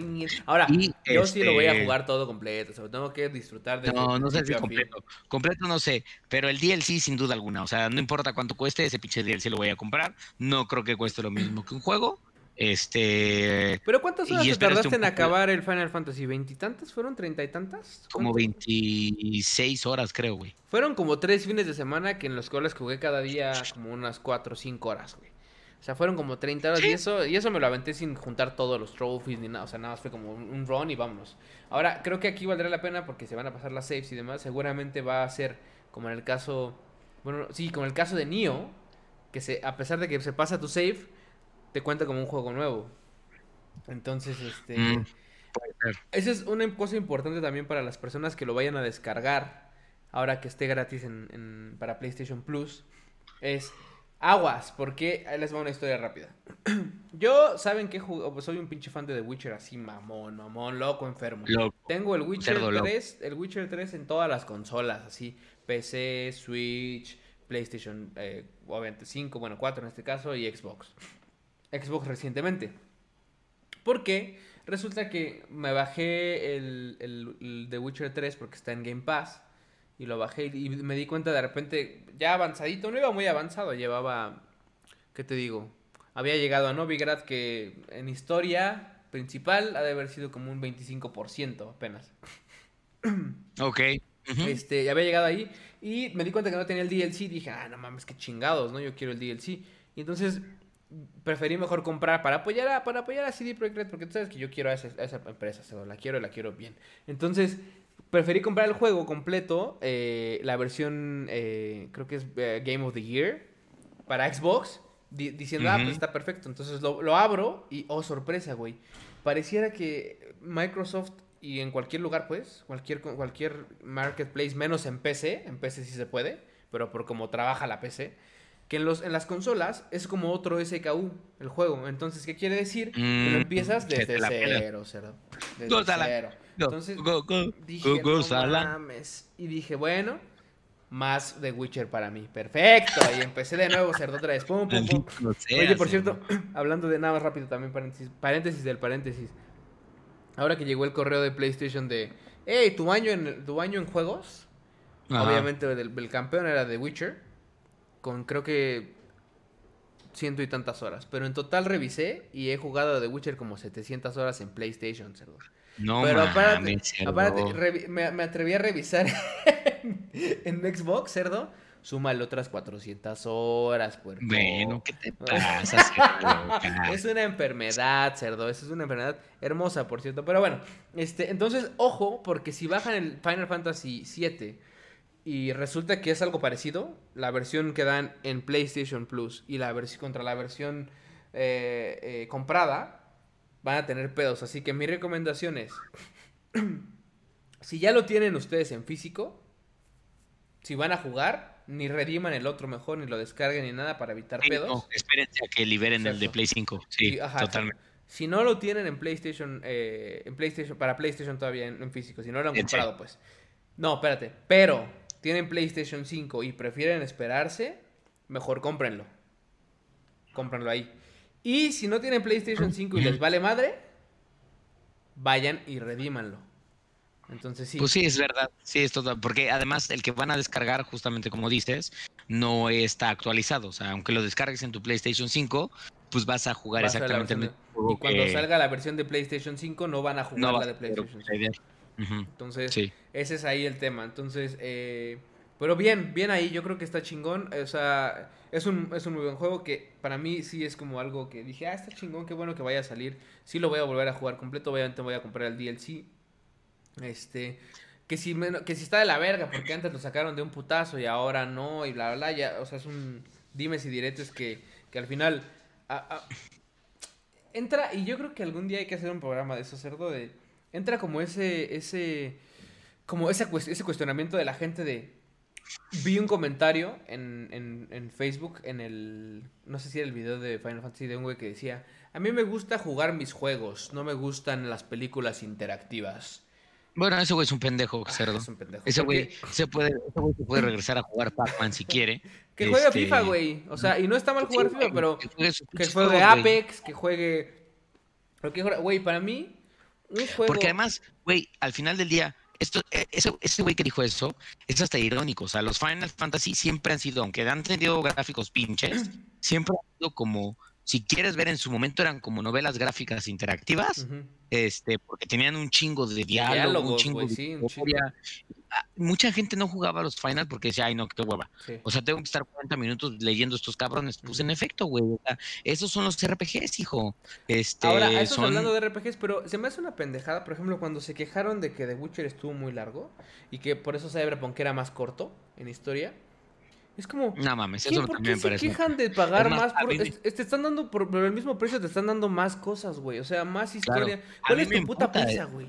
[SPEAKER 1] Ahora, yo sí lo voy a este jugar todo completo, o sea, tengo que disfrutar de
[SPEAKER 2] No, no sé si completo. Completo no sé, pero el DLC sin duda alguna, o sea, no importa cuánto cueste, ese pinche DLC lo voy a comprar. No creo que cueste lo mismo que un juego, este.
[SPEAKER 1] ¿Pero cuántas horas te tardaste en acabar el Final Fantasy? ¿Veintitantas? ¿Fueron treinta y tantas?
[SPEAKER 2] Como veintiséis horas, creo, güey.
[SPEAKER 1] Fueron como tres fines de semana que en los cuales jugué cada día como unas cuatro o cinco horas, güey. O sea, fueron como 30 horas y eso, y eso me lo aventé sin juntar todos los trophies ni nada. O sea, nada más fue como un run y vámonos. Ahora, creo que aquí valdrá la pena porque se van a pasar las saves y demás. Seguramente va a ser como en el caso. Bueno, sí, como en el caso de Nio. Que se, a pesar de que se pasa tu save te cuenta como un juego nuevo. Entonces, este... Mm, esa es una cosa importante también para las personas que lo vayan a descargar ahora que esté gratis en, para PlayStation Plus. Es Aguas, porque ahí les voy a una historia rápida. Yo, ¿saben qué? Pues soy un pinche fan de The Witcher así, mamón, mamón, loco, enfermo. Tengo el Witcher 3, el Witcher 3 en todas las consolas, así, PC, Switch, PlayStation, eh, obviamente 5, bueno, 4 en este caso, y Xbox. Xbox recientemente. Porque resulta que me bajé el, el The Witcher 3 porque está en Game Pass y lo bajé y me di cuenta de repente, ya avanzadito, no iba muy avanzado, llevaba, ¿qué te digo? Había llegado a Novigrad que en historia principal ha de haber sido como un 25% apenas.
[SPEAKER 2] Ok.
[SPEAKER 1] Este, ya había llegado ahí y me di cuenta que no tenía el DLC. Dije, ah, no mames, qué chingados, ¿no? Yo quiero el DLC. Y entonces preferí mejor comprar para apoyar a, para apoyar a CD Projekt Red porque tú sabes que yo quiero a esa, a esa empresa, la quiero y la quiero bien. Entonces preferí comprar el juego completo, eh, la versión, eh, creo que es eh, Game of the Year, para Xbox, diciendo, ah, pues está perfecto. Entonces lo, abro y, oh, sorpresa, güey. Pareciera que Microsoft y en cualquier lugar, pues, cualquier, cualquier marketplace, menos en PC, en PC sí se puede, pero por cómo trabaja la PC, que en, los, en las consolas es como otro SKU, el juego. Entonces, ¿qué quiere decir? que lo mm, empiezas desde cero, cero. Desde cero. Entonces dije, Y dije, bueno, más de Witcher para mí. Perfecto. Y empecé de nuevo, cerdo otra vez. Pum, pum, pum. Oye, por cierto, hablando de nada más rápido también, paréntesis, paréntesis del paréntesis. Ahora que llegó el correo de PlayStation de, hey, tu año en, tu año en juegos. Obviamente el, campeón era de Witcher. Con creo que ciento y tantas horas. Pero en total revisé y he jugado de Witcher como 700 horas en PlayStation, cerdo. No, Pero aparte, me, atreví a revisar en, Xbox, cerdo. Súmale otras 400 horas, puerco.
[SPEAKER 2] Bueno, ¿qué te pasa,
[SPEAKER 1] Es una enfermedad, cerdo. Eso es una enfermedad hermosa, por cierto. Pero bueno, este, entonces, ojo, porque si bajan el Final Fantasy VII y resulta que es algo parecido, la versión que dan en PlayStation Plus y la versión contra la versión eh, eh, comprada, van a tener pedos. Así que mi recomendación es, si ya lo tienen ustedes en físico, si van a jugar, ni rediman el otro mejor, ni lo descarguen ni nada para evitar pedos. No,
[SPEAKER 2] espérense a que liberen el de Play 5. Sí, totalmente.
[SPEAKER 1] Si no lo tienen en PlayStation, eh, en PlayStation, para PlayStation todavía en, físico, si no lo han comprado, pues. No, espérate. Pero tienen PlayStation 5 y prefieren esperarse, mejor cómprenlo. Cómprenlo ahí. Y si no tienen PlayStation 5 y les vale madre, vayan y redímanlo. Entonces sí.
[SPEAKER 2] Pues sí, es verdad. Sí, es todo. Porque además el que van a descargar, justamente como dices, no está actualizado. O sea, aunque lo descargues en tu PlayStation 5, pues vas a jugar exactamente
[SPEAKER 1] el Y cuando salga la versión de PlayStation 5, no van a jugar la de PlayStation 5. Entonces, ese es ahí el tema. Entonces, eh, pero bien, bien ahí, yo creo que está chingón. O sea, es un, es un muy buen juego que para mí sí es como algo que dije, ah, está chingón, qué bueno que vaya a salir. Sí lo voy a volver a jugar completo, obviamente voy a comprar el DLC. Este, que si, que si está de la verga, porque antes lo sacaron de un putazo y ahora no, y bla, bla, bla, ya, o sea, es un dimes y diretes que, que al final entra, y yo creo que algún día hay que hacer un programa de eso, cerdo, de, entra como ese, ese, como ese, ese cuestionamiento de la gente de, Vi un comentario en, en, Facebook, en el. No sé si era el video de Final Fantasy de un güey que decía: A mí me gusta jugar mis juegos, no me gustan las películas interactivas.
[SPEAKER 2] Bueno, ese güey es un pendejo, ah, cerdo. Ese güey se puede, puede regresar a jugar Pac-Man si quiere.
[SPEAKER 1] Que juegue este, FIFA, güey. O sea, y no está mal jugar FIFA, pero que juegue, Apex, que juegue. Güey, para mí, un juego.
[SPEAKER 2] Porque además, güey, al final del día esto, e, ese güey que dijo eso es hasta irónico. O sea, los Final Fantasy siempre han sido, aunque han tenido gráficos pinches, siempre han sido como si quieres ver en su momento eran como novelas gráficas interactivas, este, porque tenían un chingo de diálogo, un chingo de ah, Mucha gente no jugaba a los Final porque decía, ay no, qué hueva. O sea, tengo que estar 40 minutos leyendo estos cabrones. Pues en efecto, güey. esos son los RPGs, hijo. Este,
[SPEAKER 1] Ahora, eso son... hablando de RPGs, pero se me hace una pendejada, por ejemplo, cuando se quejaron de que The Witcher estuvo muy largo y que por eso Cyberpunk era más corto en historia. Es como.
[SPEAKER 2] No mames, eso
[SPEAKER 1] ¿por qué se quejan de pagar más? te están dando por, el mismo precio, te están dando más cosas, güey. O sea, más historia. ¿Cuál es tu puta prisa, güey?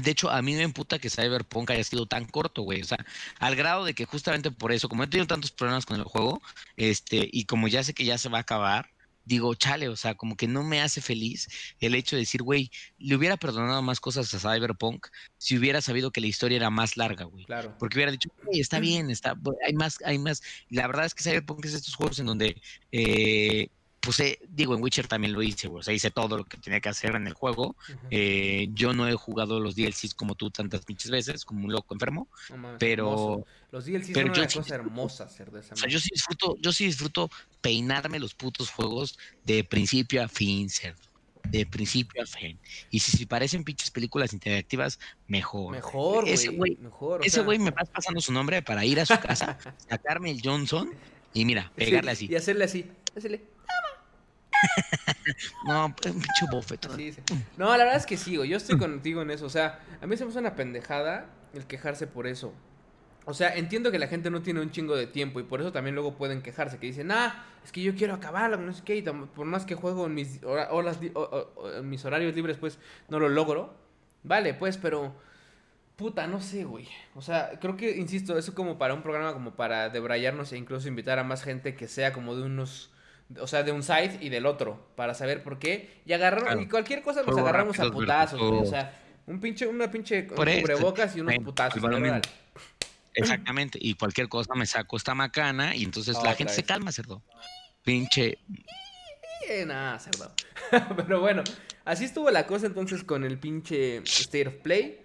[SPEAKER 2] de hecho, a mí me emputa que Cyberpunk haya sido tan corto, güey. O sea, al grado de que justamente por eso, como he tenido tantos problemas con el juego, este, y como ya sé que ya se va a acabar, digo, chale, o sea, como que no me hace feliz el hecho de decir, güey, le hubiera perdonado más cosas a Cyberpunk si hubiera sabido que la historia era más larga, güey. Claro. Porque hubiera dicho, güey, está bien, está, hay más, hay más. La verdad es que Cyberpunk es estos juegos en donde eh, eh, digo, en Witcher también lo hice, o sea, hice todo lo que tenía que hacer en el juego. Eh, yo no he jugado los DLCs como tú tantas pinches veces, como un loco enfermo, pero...
[SPEAKER 1] Los DLCs son una cosa hermosa hacer de esa
[SPEAKER 2] O sea, yo sí disfruto, yo sí disfruto peinarme los putos juegos de principio a fin, cerdo. De principio a fin. Y si, si parecen pinches películas interactivas, mejor.
[SPEAKER 1] Mejor, ese güey.
[SPEAKER 2] Ese güey me vas pasando su nombre para ir a su casa, sacarme el Johnson y mira, pegarle así.
[SPEAKER 1] Y hacerle así. Hacerle.
[SPEAKER 2] no, un pinche bofeto.
[SPEAKER 1] No, la verdad es que sigo. Yo estoy contigo en eso. O sea, a mí se me hace una pendejada el quejarse por eso. O sea, entiendo que la gente no tiene un chingo de tiempo y por eso también luego pueden quejarse. Que dicen, ah, es que yo quiero acabarlo, no sé qué. Y por más que juego en mis, en mis horarios libres, pues no lo logro. Vale, pues, pero. Puta, no sé, güey. O sea, creo que, insisto, eso como para un programa como para debrayarnos e incluso invitar a más gente que sea como de unos o sea, de un side y del otro, para saber por qué. Y agarraron, y cualquier cosa nos agarramos a putazos, O sea, un pinche, una pinche cubrebocas y unos putazos.
[SPEAKER 2] Exactamente, y cualquier cosa me saco esta macana y entonces la gente se calma, cerdo. Pinche.
[SPEAKER 1] Eh, nada, cerdo. Pero bueno, así estuvo la cosa entonces con el pinche State of Play.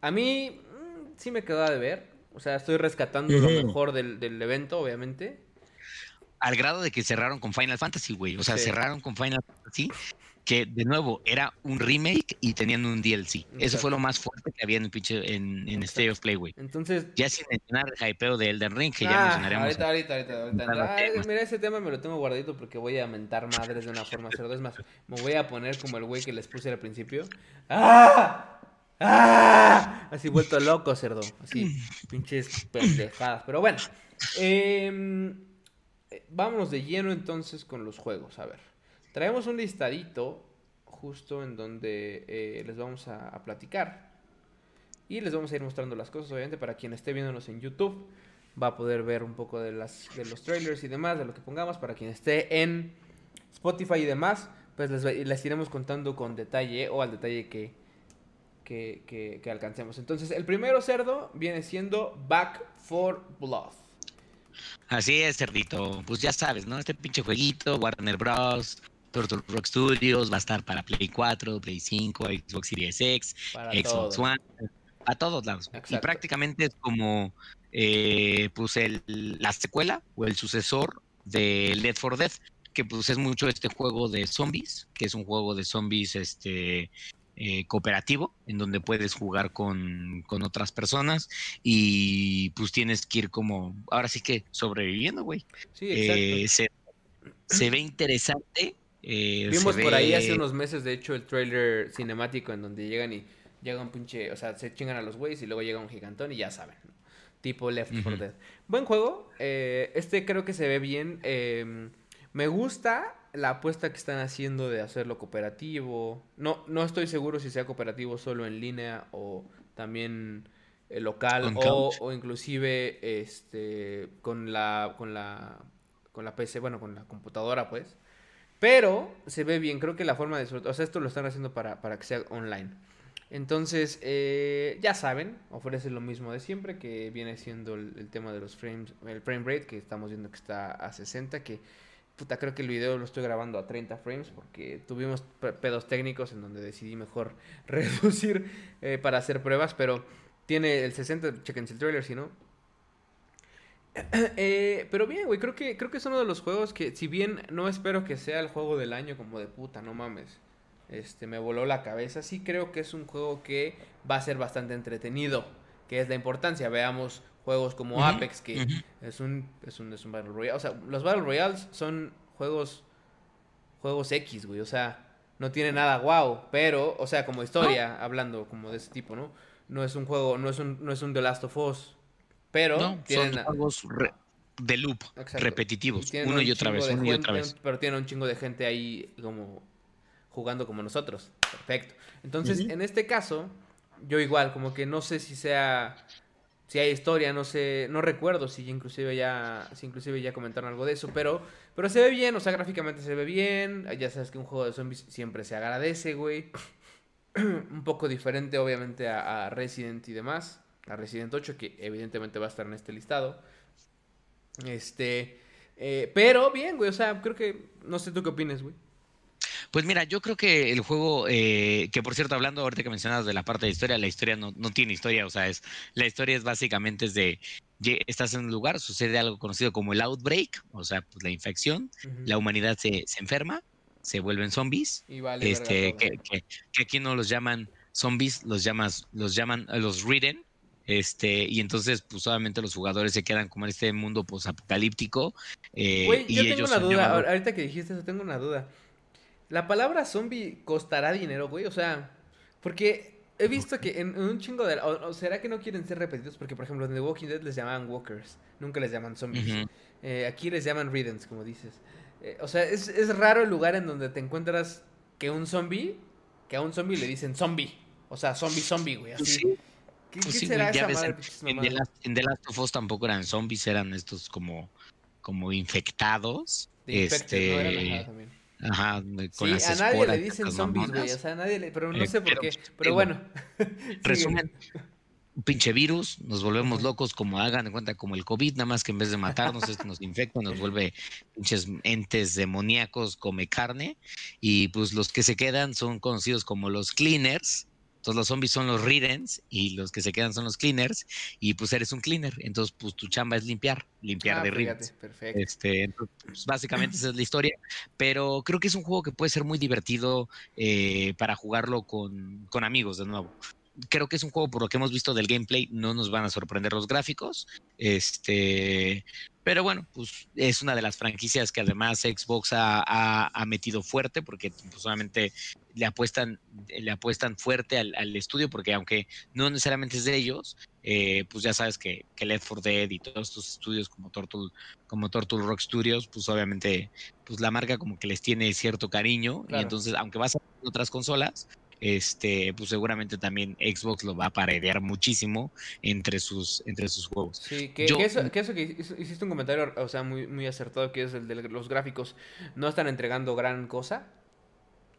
[SPEAKER 1] A mí mm, sí me quedó de ver. O sea, estoy rescatando lo mejor del, del evento, obviamente
[SPEAKER 2] al grado de que cerraron con Final Fantasy, güey. O sea, cerraron con Final Fantasy, que de nuevo era un remake y teniendo un DLC. Eso fue lo más fuerte que había en el pinche en, en State of Play, güey.
[SPEAKER 1] Entonces.
[SPEAKER 2] Ya sin mencionar el hypeo de Elden Ring, que ya ah, mencionaremos.
[SPEAKER 1] Ahorita, ahorita, ahorita. mira, ese tema me lo tengo guardadito porque voy a mentar madres de una forma cerda. Es más, me voy a poner como el güey que les puse al principio. ¡Ah! ¡Ah! Así vuelto loco, cerdo. Así, pinches pendejadas. Pero bueno. Eh, vámonos de lleno entonces con los juegos. A ver, traemos un listadito justo en donde eh, les vamos a, platicar. Y les vamos a ir mostrando las cosas, obviamente, para quien esté viéndonos en YouTube. Va a poder ver un poco de, las, de los trailers y demás, de lo que pongamos. Para quien esté en Spotify y demás, pues les, les iremos contando con detalle o al detalle que, que, que alcancemos. Entonces, el primero cerdo viene siendo Back for Blood.
[SPEAKER 2] Así es, cerdito. Pues ya sabes, ¿no? Este pinche jueguito, Warner Bros., Turtle Rock Studios, va a estar para Play 4, Play 5, Xbox Series X, Xbox One, a todos lados. Y prácticamente es como eh, pues el, la secuela o el sucesor de Left 4 Dead, que pues es mucho este juego de zombies, que es un juego de zombies este eh, cooperativo, en donde puedes jugar con, otras personas y pues tienes que ir como, ahora sí que sobreviviendo, güey.
[SPEAKER 1] Sí, eh,
[SPEAKER 2] se, ve interesante.
[SPEAKER 1] Eh, Vimos por ahí hace unos meses, de hecho, el trailer cinemático en donde llegan y llega un pinche, o sea, se chingan a los güeyes y luego llega un gigantón y ya saben, tipo Left 4 Dead. Buen juego, este creo que se ve bien. Me gusta la apuesta que están haciendo de hacerlo cooperativo. No, no estoy seguro si sea cooperativo solo en línea o también eh, local o, o, inclusive este con la con la con la PC, bueno, con la computadora, pues. Pero se ve bien, creo que la forma de o sea, esto lo están haciendo para, para que sea online. Entonces, eh, ya saben, ofrece lo mismo de siempre, que viene siendo el, el, tema de los frames, el frame rate, que estamos viendo que está a 60, que puta, creo que el video lo estoy grabando a 30 frames porque tuvimos pedos técnicos en donde decidí mejor reducir eh, para hacer pruebas, pero tiene el 60, chequense el trailer si no. Eh, pero bien, güey, creo que, creo que es uno de los juegos que, si bien no espero que sea el juego del año como de puta, no mames. Este, me voló la cabeza. Sí creo que es un juego que va a ser bastante entretenido, que es la importancia. Veamos juegos como Apex, que es, un, es, un, es un Battle Royale. O sea, los Battle Royales son juegos, juegos X, güey. O sea, no tiene nada guau, pero, o sea, como historia, hablando como de ese tipo, ¿no? No es un juego, no es un, no es un The Last of Us, pero
[SPEAKER 2] no, son juegos de loop, repetitivos, uno y otra vez, uno y otra vez.
[SPEAKER 1] Pero tiene un chingo de gente ahí como jugando como nosotros. Perfecto. Entonces, en este caso, yo igual, como que no sé si sea si hay historia, no sé, no recuerdo si inclusive ya, si inclusive ya comentaron algo de eso, pero, pero se ve bien, o sea, gráficamente se ve bien, ya sabes que un juego de zombies siempre se agradece, güey. un poco diferente, obviamente, a, Resident y demás, a Resident 8, que evidentemente va a estar en este listado. Este, eh, pero bien, güey, o sea, creo que, no sé tú qué opinas, güey.
[SPEAKER 2] Pues mira, yo creo que el juego, eh, que por cierto, hablando ahorita que mencionas de la parte de historia, la historia no, no tiene historia, o sea, es la historia es básicamente es de, estás en un lugar, sucede algo conocido como el outbreak, o sea, pues la infección, la humanidad se, se, enferma, se vuelven zombies, este, que, que, aquí no los llaman zombies, los, llamas, los llaman los ridden, este, y entonces, pues obviamente los jugadores se quedan como en este mundo posapocalíptico.
[SPEAKER 1] Eh, y yo tengo una duda, ahorita que dijiste eso, tengo una duda. La palabra zombie costará dinero, güey. O sea, porque he visto que en, un chingo de... O, será que no quieren ser repetidos? Porque, por ejemplo, en The Walking Dead les llaman walkers. Nunca les llaman zombies. Eh, aquí les llaman riddens, como dices. Eh, o sea, es, es, raro el lugar en donde te encuentras que un zombie... Que a un zombie le dicen zombie. O sea, zombie, zombie, güey. Así.
[SPEAKER 2] ¿Qué, pues será esa madre? En, en, The Last, of Us tampoco eran zombies, eran estos como, como infectados. este...
[SPEAKER 1] Ajá, con sí, a nadie le dicen zombies, güey. O sea, a nadie le. Pero no eh, sé por qué. Pues, pero bueno.
[SPEAKER 2] Resumen. un pinche virus, nos volvemos locos como hagan de cuenta como el COVID, nada más que en vez de matarnos, este nos infecta, nos vuelve pinches entes demoníacos, come carne, y pues los que se quedan son conocidos como los cleaners, entonces los zombies son los Ridens y los que se quedan son los cleaners y pues eres un cleaner. Entonces pues tu chamba es limpiar, limpiar ah, de Ridens. Perfecto. Este, pues, básicamente esa es la historia. Pero creo que es un juego que puede ser muy divertido eh, para jugarlo con, con amigos de nuevo creo que es un juego por lo que hemos visto del gameplay, no nos van a sorprender los gráficos. Este, pero bueno, pues es una de las franquicias que además Xbox ha, metido fuerte porque pues, solamente le apuestan, le apuestan fuerte al, estudio porque aunque no necesariamente es de ellos, eh, pues ya sabes que, que Left 4 Dead y todos estos estudios como Turtle, como Turtle Rock Studios, pues obviamente pues la marca como que les tiene cierto cariño y entonces aunque vas a otras consolas, este, pues seguramente también Xbox lo va a paredear muchísimo entre sus, entre sus juegos.
[SPEAKER 1] Sí, que, eso, que, hiciste un comentario, o sea, muy, muy acertado, que es el de los gráficos, no están entregando gran cosa.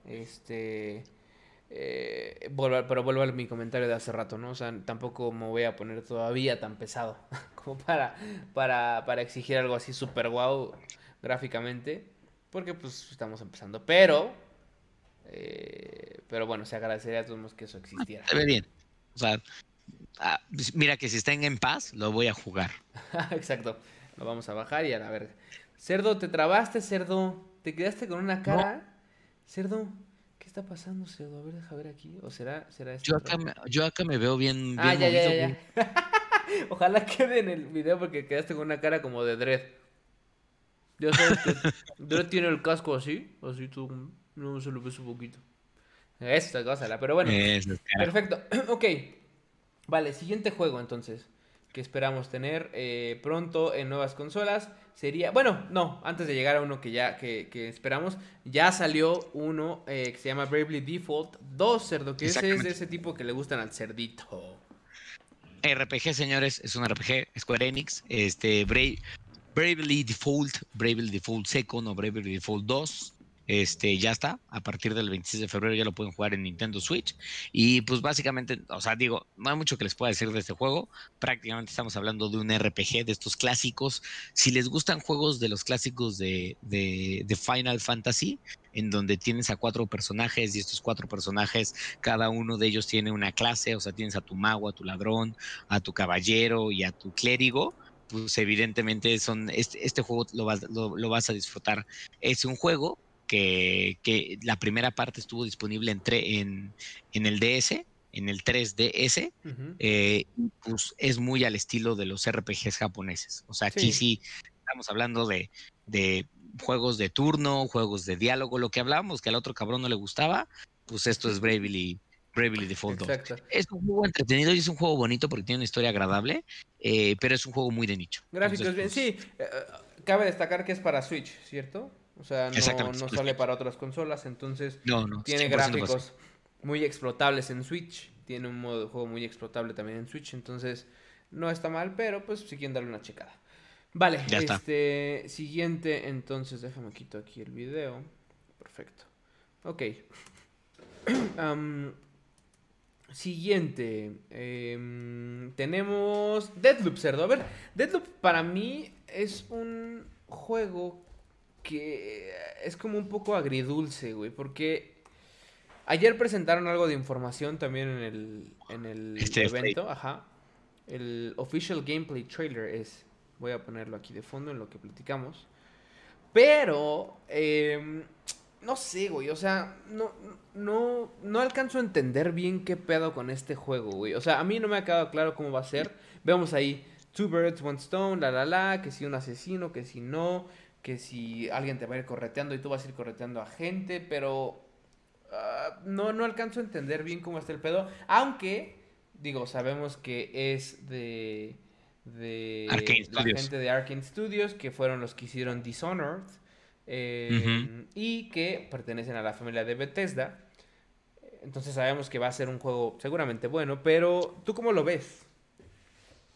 [SPEAKER 1] Este, eh, pero vuelvo a mi comentario de hace rato, ¿no? O sea, tampoco me voy a poner todavía tan pesado como para, para, para exigir algo así súper guau gráficamente, porque pues estamos empezando, pero eh, pero bueno, se agradecería a todos que eso existiera.
[SPEAKER 2] Se ve bien. O sea, ah, pues mira que si están en paz, lo voy a jugar.
[SPEAKER 1] Exacto. Lo vamos a bajar y a la verga. Cerdo, te trabaste, cerdo. Te quedaste con una cara. Cerdo, ¿qué está pasando, cerdo? A ver, deja ver aquí. ¿O será, será
[SPEAKER 2] esto? Yo acá, me, yo acá me veo bien.
[SPEAKER 1] ah, ya, ya, ya, Ojalá quede en el video porque quedaste con una cara como de Dread. Ya sabes que Dread tiene el casco así, así tú no, se lo ves un poquito. Esta cosa, pero bueno. perfecto. ok. Vale, siguiente juego entonces. Que esperamos tener eh, pronto en nuevas consolas. Sería. Bueno, no, antes de llegar a uno que ya que, esperamos. Ya salió uno eh, que se llama Bravely Default 2, cerdo. Que ese es de ese tipo que le gustan al cerdito.
[SPEAKER 2] RPG, señores, es un RPG, Square Enix. Este, Bravely Default, Bravely Default Second o Bravely Default 2 este, ya está, a partir del 26 de febrero ya lo pueden jugar en Nintendo Switch. Y pues básicamente, o sea, digo, no hay mucho que les pueda decir de este juego. Prácticamente estamos hablando de un RPG de estos clásicos. Si les gustan juegos de los clásicos de, de, Final Fantasy, en donde tienes a cuatro personajes y estos cuatro personajes, cada uno de ellos tiene una clase, o sea, tienes a tu mago, a tu ladrón, a tu caballero y a tu clérigo pues evidentemente son este, este juego lo vas, lo vas a disfrutar. Es un juego que, la primera parte estuvo disponible en, en, el DS, en el 3DS, eh, pues es muy al estilo de los RPGs japoneses. O sea, aquí sí, estamos hablando de, juegos de turno, juegos de diálogo, lo que hablábamos, que al otro cabrón no le gustaba, pues esto es Bravely, Bravely Default 2. Es un juego entretenido y es un juego bonito porque tiene una historia agradable, eh, pero es un juego muy de nicho.
[SPEAKER 1] Gráficos bien, pues sí. Eh, cabe destacar que es para Switch, ¿cierto? O sea, no, no sale para otras consolas, entonces tiene gráficos muy explotables en Switch. tiene un modo de juego muy explotable también en Switch, entonces no está mal, pero pues si quieren darle una checada. Vale, este siguiente, entonces déjame quito aquí el video. Perfecto. Ok. siguiente. Em, tenemos Deadloop, cerdo. A ver, Deadloop para mí es un juego que es como un poco agridulce, güey, porque ayer presentaron algo de información también en el, en el este evento, ajá. El official gameplay trailer es, voy a ponerlo aquí de fondo en lo que platicamos. Pero, eh, no sé, güey, o sea, no, no, no alcanzo a entender bien qué pedo con este juego, güey. O sea, a mí no me ha quedado claro cómo va a ser. Vemos ahí, two birds, one stone, la la la, que si un asesino, que si no, que si alguien te va a ir correteando y tú vas a ir correteando a gente, pero ah, no, no alcanzo a entender bien cómo está el pedo. Aunque, digo, sabemos que es de, de la gente de Arkane Studios, que fueron los que hicieron Dishonored. Em, y que pertenecen a la familia de Bethesda. Entonces sabemos que va a ser un juego seguramente bueno, pero ¿tú cómo lo ves?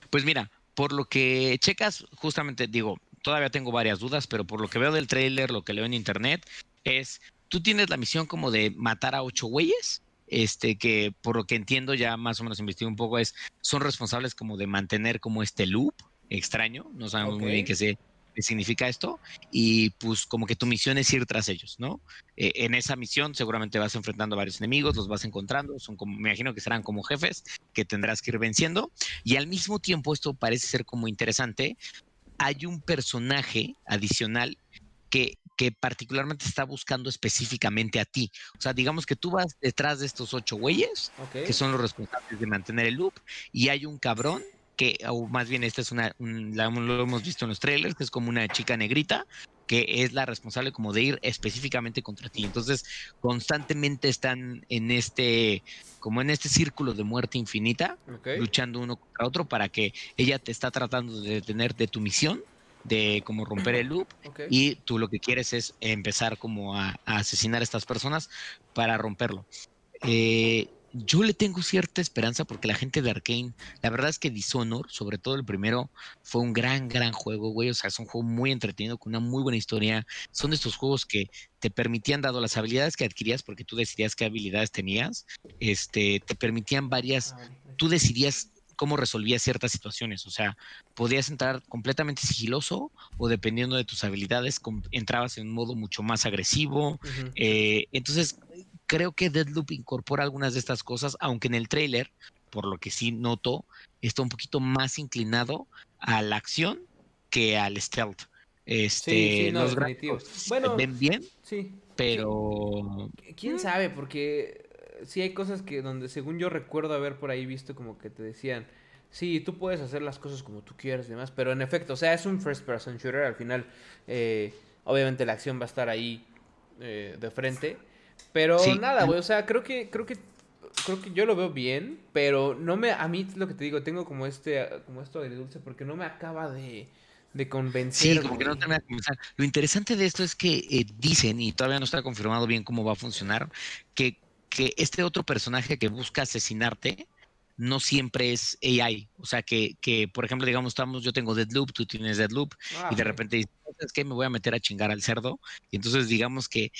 [SPEAKER 2] Pues mira, por lo que checas, justamente digo, todavía tengo varias dudas, pero por lo que veo del trailer, lo que leo en internet, es, tú tienes la misión como de matar a ocho güeyes, este, que por lo que entiendo ya más o menos investigo un poco, es, son responsables como de mantener como este loop extraño, no sabemos muy bien qué, sé, qué significa esto, y pues como que tu misión es ir tras ellos, ¿no? Eh, en esa misión seguramente vas enfrentando a varios enemigos, los vas encontrando, son como, me imagino que serán como jefes que tendrás que ir venciendo, y al mismo tiempo esto parece ser como interesante hay un personaje adicional que, que particularmente está buscando específicamente a ti. O sea, digamos que tú vas detrás de estos ocho güeyes, que son los responsables de mantener el loop, y hay un cabrón que, o más bien esta es una, lo hemos visto en los trailers, que es como una chica negrita, que es la responsable como de ir específicamente contra ti. Entonces, constantemente están en este, como en este círculo de muerte infinita, luchando uno contra otro para que ella te está tratando de detener de tu misión de como romper el loop y tú lo que quieres es empezar como a, a asesinar a estas personas para romperlo. Eh, yo le tengo cierta esperanza porque la gente de Arkane, la verdad es que Dishonor, sobre todo el primero, fue un gran, gran juego, güey. O sea, es un juego muy entretenido, con una muy buena historia. Son de estos juegos que te permitían, dado las habilidades que adquirías, porque tú decidías qué habilidades tenías, este, te permitían varias, ah, tú decidías cómo resolvías ciertas situaciones. O sea, podías entrar completamente sigiloso o dependiendo de tus habilidades, entrabas en un modo mucho más agresivo. Eh, entonces, creo que Deadloop incorpora algunas de estas cosas, aunque en el trailer, por lo que sí noto, está un poquito más inclinado a la acción que al stealth. Este, sí, sí, no, los bueno, ven bien, sí, pero
[SPEAKER 1] quién sabe, porque eh, sí hay cosas que donde según yo recuerdo haber por ahí visto como que te decían, sí, tú puedes hacer las cosas como tú quieras y demás, pero en efecto, o sea, es un first person shooter, al final, eh, obviamente la acción va a estar ahí eh, de frente, pero nada, güey, o sea, creo que, creo que, creo que yo lo veo bien, pero no me, a mí lo que te digo, tengo como este, como esto de dulce, porque no me acaba de, de convencer.
[SPEAKER 2] Sí, como que no te me a convencer. Lo interesante de esto es que eh, dicen, y todavía no está confirmado bien cómo va a funcionar, que, que este otro personaje que busca asesinarte, no siempre es AI. O sea, que, que, por ejemplo, digamos, estamos, yo tengo Deadloop, tú tienes Deadloop, ah, y de repente dices, es que me voy a meter a chingar al cerdo. Y entonces, digamos que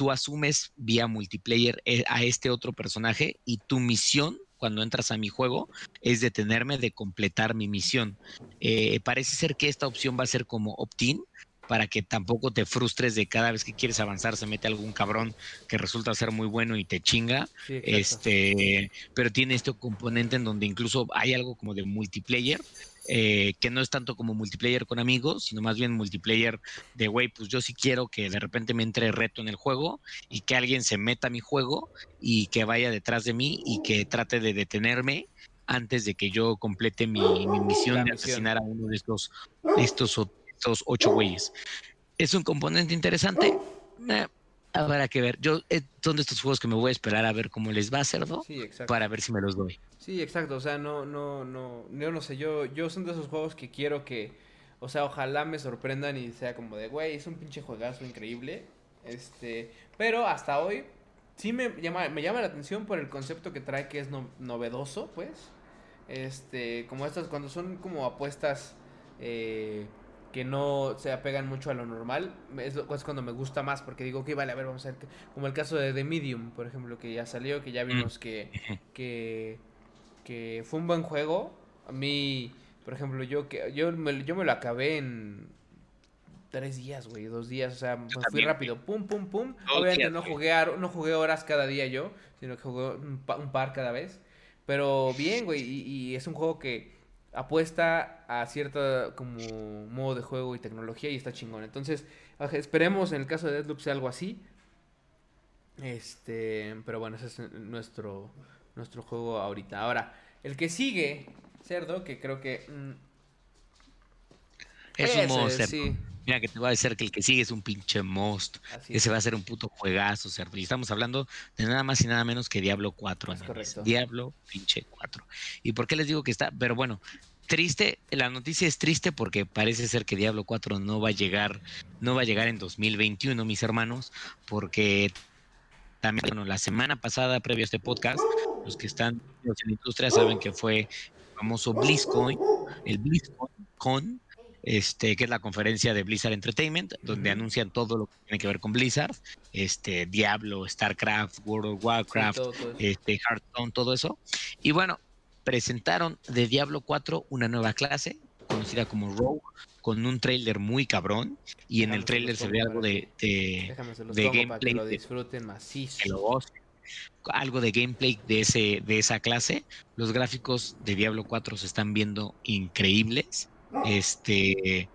[SPEAKER 2] tú asumes vía multiplayer eh, a este otro personaje y tu misión cuando entras a mi juego es detenerme de completar mi misión. Eh, parece ser que esta opción va a ser como opt-in para que tampoco te frustres de cada vez que quieres avanzar se mete algún cabrón que resulta ser muy bueno y te chinga. este, pero tiene este componente en donde incluso hay algo como de multiplayer eh, que no es tanto como multiplayer con amigos, sino más bien multiplayer de, güey, pues yo sí quiero que de repente me entre reto en el juego y que alguien se meta a mi juego y que vaya detrás de mí y que trate de detenerme antes de que yo complete mi, misión de asesinar a uno de estos, estos, estos ocho güeyes. Es un componente interesante. Eh, habrá que ver. Yo eh, son de estos juegos que me voy a esperar a ver cómo les va a hacer, ¿no? Para ver si me los doy.
[SPEAKER 1] Sí, exacto. O sea, no, no, no, yo no sé. Yo, yo son de esos juegos que quiero que, o sea, ojalá me sorprendan y sea como de, güey, es un pinche juegazo increíble. Este, pero hasta hoy sí me llama, me llama la atención por el concepto que trae que es novedoso, pues. Este, como estas, cuando son como apuestas eh, que no se apegan mucho a lo normal, es, es, cuando me gusta más, porque digo, que vale, a ver, vamos a ver, como el caso de The Medium, por ejemplo, que ya salió, que ya vimos mm. que, que, que fue un buen juego. A mí, por ejemplo, yo, que, yo, me, yo me lo acabé en tres días, güey, dos días, o sea, pues fui rápido, pum, pum, pum. Obviamente no jugué, no jugué horas cada día yo, sino que jugué un, par cada vez. Pero bien, güey, y, es un juego que apuesta a cierto como modo de juego y tecnología y está chingón. Entonces, esperemos en el caso de Deadloop sea algo así. Este, pero bueno, ese es nuestro, nuestro juego ahorita. Ahora, el que sigue, Cerdo, que creo que... Mm,
[SPEAKER 2] es un monster. Sí. Mira que te voy a decir que el que sigue es un pinche most. Ese va a ser un puto juegazo, cerdo. Y estamos hablando de nada más y nada menos que Diablo 4. Diablo pinche 4. ¿Y por qué les digo que está? Pero bueno, triste, la noticia es triste porque parece ser que Diablo 4 no va a llegar, no va a llegar en 2021, mis hermanos, porque también, bueno, la semana pasada, previo a este podcast, los que están en la industria saben que fue el famoso BlizzCon, el BlizzCon, este, que es la conferencia de Blizzard Entertainment, donde anuncian todo lo que tiene que ver con Blizzard, este, Diablo, StarCraft, World of Warcraft, este, Hearthstone, todo eso. Y bueno, presentaron de Diablo 4 una nueva clase, conocida como Rogue, con un trailer muy cabrón, y en el trailer se ve algo de, de, gameplay. lo disfruten algo de gameplay de ese de esa clase. Los gráficos de Diablo 4 se están viendo increíbles. Este,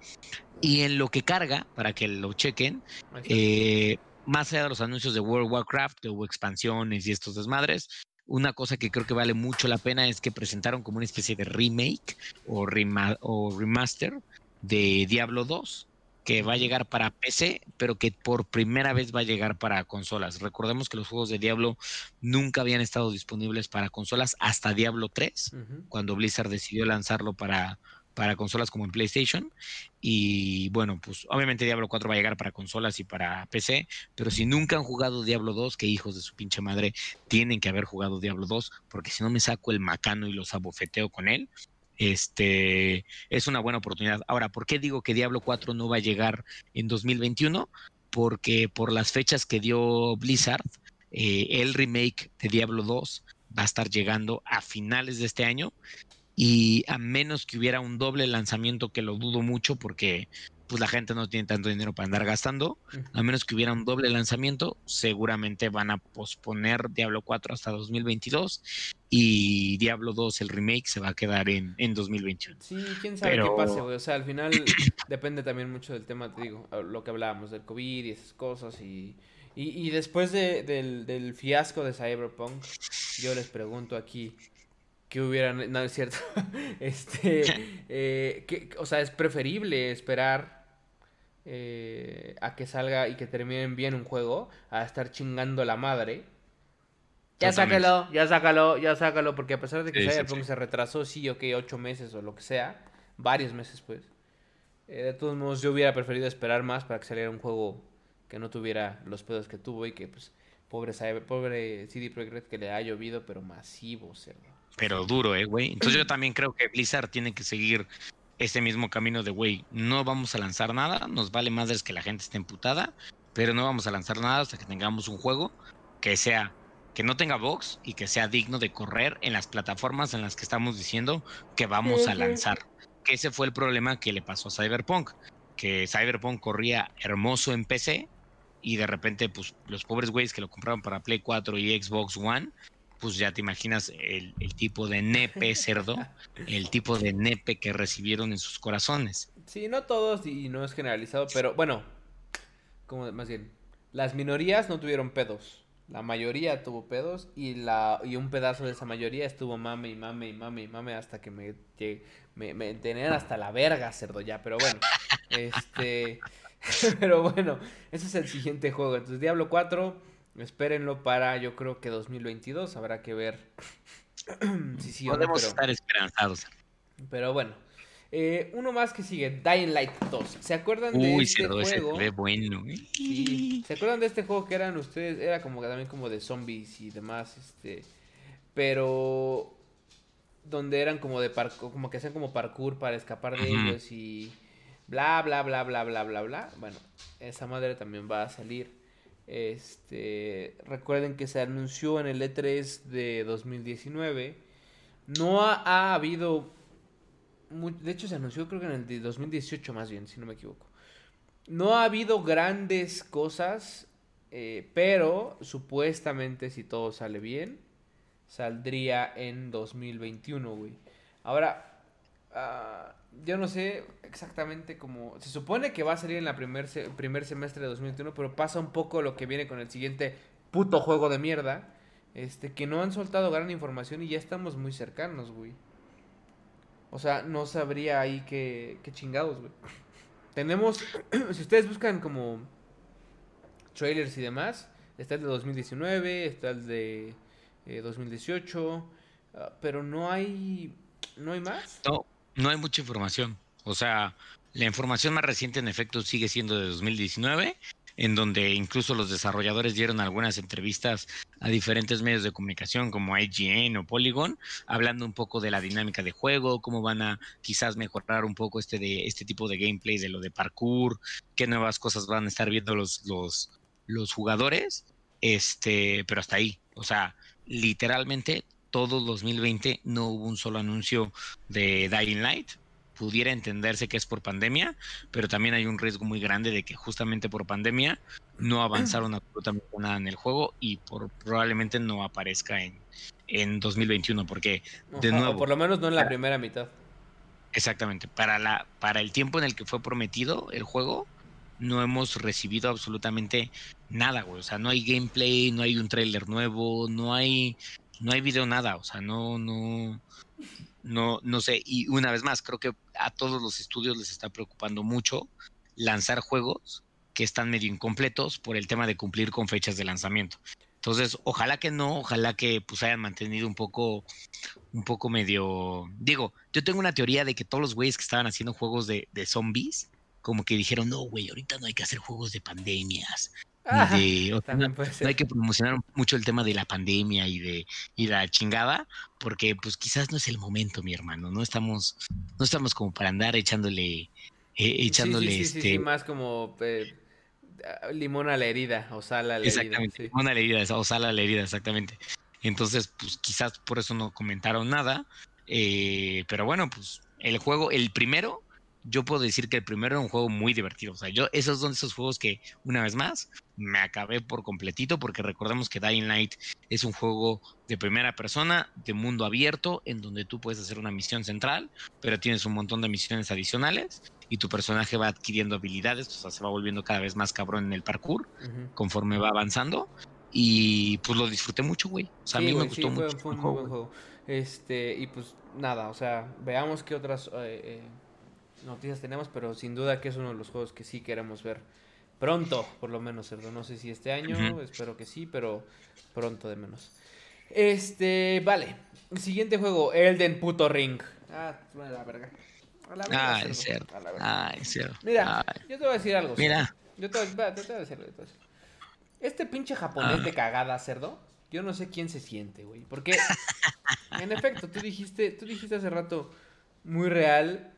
[SPEAKER 2] y en lo que carga, para que lo chequen, eh, más allá de los anuncios de World of Warcraft, que hubo expansiones y estos desmadres, una cosa que creo que vale mucho la pena es que presentaron como una especie de remake o, o remaster de Diablo 2 que va a llegar para PC, pero que por primera vez va a llegar para consolas. Recordemos que los juegos de Diablo nunca habían estado disponibles para consolas hasta Diablo 3, cuando Blizzard decidió lanzarlo para, para consolas como en PlayStation. Y bueno, pues obviamente Diablo 4 va a llegar para consolas y para PC, pero si nunca han jugado Diablo 2, que hijos de su pinche madre tienen que haber jugado Diablo 2, porque si no me saco el macano y los abofeteo con él. Este es una buena oportunidad. Ahora, ¿por qué digo que Diablo 4 no va a llegar en 2021? Porque por las fechas que dio Blizzard, eh, el remake de Diablo 2 va a estar llegando a finales de este año y a menos que hubiera un doble lanzamiento, que lo dudo mucho porque pues la gente no tiene tanto dinero para andar gastando, a menos que hubiera un doble lanzamiento, seguramente van a posponer Diablo 4 hasta 2022 y Diablo 2, el remake, se va a quedar en, en 2021.
[SPEAKER 1] Sí, quién sabe qué pase, güey. O sea, al final depende también mucho del tema, te digo, lo que hablábamos del COVID y esas cosas y... Y, después del, del fiasco de Cyberpunk, yo les pregunto aquí, que hubieran, no es cierto, este, eh, que, o sea, es preferible esperar eh, a que salga y que terminen bien un juego a estar chingando la madre. Ya sácalo, ya sácalo, ya sácalo, porque a pesar de que se retrasó, sí, ok, ocho meses o lo que sea, varios meses pues, eh, de todos modos yo hubiera preferido esperar más para que saliera un juego que no tuviera los pedos que tuvo y que pues, pobre, pobre CD Projekt que le ha llovido, pero masivo, cerdo
[SPEAKER 2] pero duro, ¿eh, güey? Entonces yo también creo que Blizzard tiene que seguir ese mismo camino de, güey, no vamos a lanzar nada, nos vale madres que la gente esté emputada, pero no vamos a lanzar nada hasta que tengamos un juego que sea, que no tenga box y que sea digno de correr en las plataformas en las que estamos diciendo que vamos a lanzar. Que ese fue el problema que le pasó a Cyberpunk, que Cyberpunk corría hermoso en PC y de repente, pues los pobres güeyes que lo compraron para Play 4 y Xbox One pues ya te imaginas el, tipo de nepe cerdo, el tipo de nepe que recibieron en sus corazones.
[SPEAKER 1] Sí, no todos y no es generalizado, pero bueno, como más bien, las minorías no tuvieron pedos. La mayoría tuvo pedos y la y un pedazo de esa mayoría estuvo mame y mame y mame y mame hasta que me me, me tenían hasta la verga cerdo ya, pero bueno, este pero bueno, ese es el siguiente juego. Entonces Diablo 4 Espérenlo para, yo creo que 2022. Habrá que ver
[SPEAKER 2] si sí Podemos estar esperanzados.
[SPEAKER 1] Pero bueno. Eh, uno más que sigue, Dying Light 2. ¿Se acuerdan de este juego?
[SPEAKER 2] ve bueno.
[SPEAKER 1] ¿eh? ¿Se acuerdan de este juego que eran ustedes? Era como también como de zombies y demás, este, pero donde eran como de parkour, como que hacían como parkour para escapar de ellos y bla bla bla bla bla bla bla. Bueno, esa madre también va a salir. Este, recuerden que se anunció en el E3 de 2019. No ha, habido de hecho se anunció creo que en el de 2018 más bien, si no me equivoco. No ha habido grandes cosas, eh, pero supuestamente si todo sale bien, saldría en 2021, güey. Ahora, ah, yo no sé exactamente cómo... Se supone que va a salir en la primer, primer semestre de 2021, pero pasa un poco lo que viene con el siguiente puto juego de mierda. Este, que no han soltado gran información y ya estamos muy cercanos, güey. O sea, no sabría ahí qué, qué chingados, güey. Tenemos, si ustedes buscan como trailers y demás, está el de 2019, está el de 2018, eh, ah, pero no hay, no hay más.
[SPEAKER 2] No, no hay mucha información. O sea, la información más reciente en efecto sigue siendo de 2019, en donde incluso los desarrolladores dieron algunas entrevistas a diferentes medios de comunicación como IGN o Polygon, hablando un poco de la dinámica de juego, cómo van a quizás mejorar un poco este de este tipo de gameplay de lo de parkour, qué nuevas cosas van a estar viendo los los los jugadores, este, pero hasta ahí, o sea, literalmente todo 2020 no hubo un solo anuncio de Dying Light. Pudiera entenderse que es por pandemia, pero también hay un riesgo muy grande de que justamente por pandemia no avanzaron absolutamente nada en el juego y por, probablemente no aparezca en, en 2021, porque de nuevo...
[SPEAKER 1] por lo menos no en la primera mitad.
[SPEAKER 2] Exactamente. Para, la, para el tiempo en el que fue prometido el juego, no hemos recibido absolutamente nada, güey. O sea, no hay gameplay, no hay un trailer nuevo, no hay, no hay video nada. O sea, no, no, no, no sé. Y una vez más, creo que a todos los estudios les está preocupando mucho lanzar juegos que están medio incompletos por el tema de cumplir con fechas de lanzamiento. Entonces, ojalá que no, ojalá que pues hayan mantenido un poco, un poco medio. Digo, yo tengo una teoría de que todos los güeyes que estaban haciendo juegos de, de zombies como que dijeron, no, güey, ahorita no hay que hacer juegos de pandemias. De, no, hay que promocionar mucho el tema de la pandemia y de y la chingada, porque pues quizás no es el momento, mi hermano. No estamos, no estamos como para andar echándole, eh, echándole sí, sí, este.
[SPEAKER 1] más como eh, limón a la herida o sal a la
[SPEAKER 2] exactamente, herida. Limón a la herida o sal a la herida, exactamente. Entonces, pues quizás por eso no comentaron nada. Eh, pero bueno, pues el juego, el primero, yo puedo decir que el primero era un juego muy divertido. O sea, yo, esos son esos juegos que, una vez más, me acabé por completito, porque recordemos que Dying Light es un juego de primera persona, de mundo abierto, en donde tú puedes hacer una misión central, pero tienes un montón de misiones adicionales, y tu personaje va adquiriendo habilidades, o sea, se va volviendo cada vez más cabrón en el parkour, conforme va avanzando. Y pues lo disfruté mucho, güey. O sea, a mí me gustó mucho.
[SPEAKER 1] Fue un muy buen juego. Este, y pues nada, o sea, veamos qué otras. Eh, eh noticias tenemos, pero sin duda que es uno de los juegos que sí queremos ver pronto, por lo menos, cerdo. No sé si este año, espero que sí, pero pronto de menos. Este, vale. Siguiente juego, Elden Puto Ring. Ah, la verga.
[SPEAKER 2] A la verga, ah, es cierto. Ah, es cierto.
[SPEAKER 1] Mira, yo te voy a decir algo. Mira. Yo te voy, a decir algo. Este pinche japonés de cagada, cerdo, yo no sé quién se siente, güey. Porque, en efecto, tú dijiste, tú dijiste hace rato muy real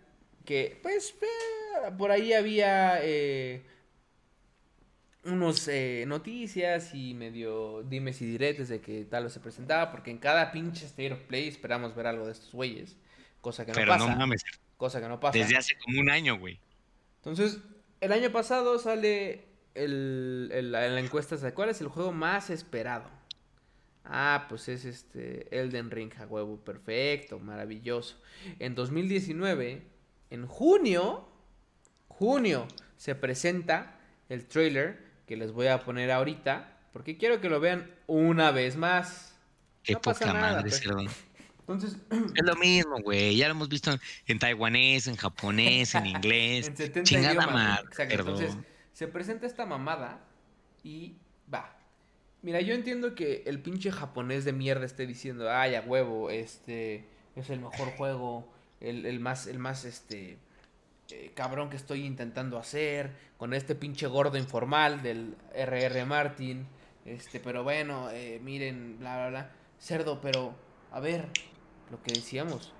[SPEAKER 1] que pues eh, por ahí había eh, unos eh, noticias y medio dimes y diretes de que tal vez se presentaba, porque en cada pinche State of Play esperamos ver algo de estos güeyes, cosa que no Pero pasa. No mames. Cosa que no pasa.
[SPEAKER 2] Desde hace como un año, güey.
[SPEAKER 1] Entonces, el año pasado sale el, el, la encuesta de cuál es el juego más esperado. Ah, pues es este Elden Ring a huevo, perfecto, maravilloso. En 2019 en junio, junio, se presenta el trailer que les voy a poner ahorita, porque quiero que lo vean una vez más.
[SPEAKER 2] Qué poca madre, pues. Entonces, es lo mismo, güey. Ya lo hemos visto en, taiwanés, en japonés, en inglés. en 70 Chingada madre. Entonces,
[SPEAKER 1] se presenta esta mamada y va. Mira, yo entiendo que el pinche japonés de mierda esté diciendo, ay, a huevo, este es el mejor juego el, más, el más, este, eh, cabrón que estoy intentando hacer, con este pinche gordo informal del RR Martin, este, pero bueno, eh, miren, bla, bla, bla, cerdo, pero, a ver, lo que decíamos,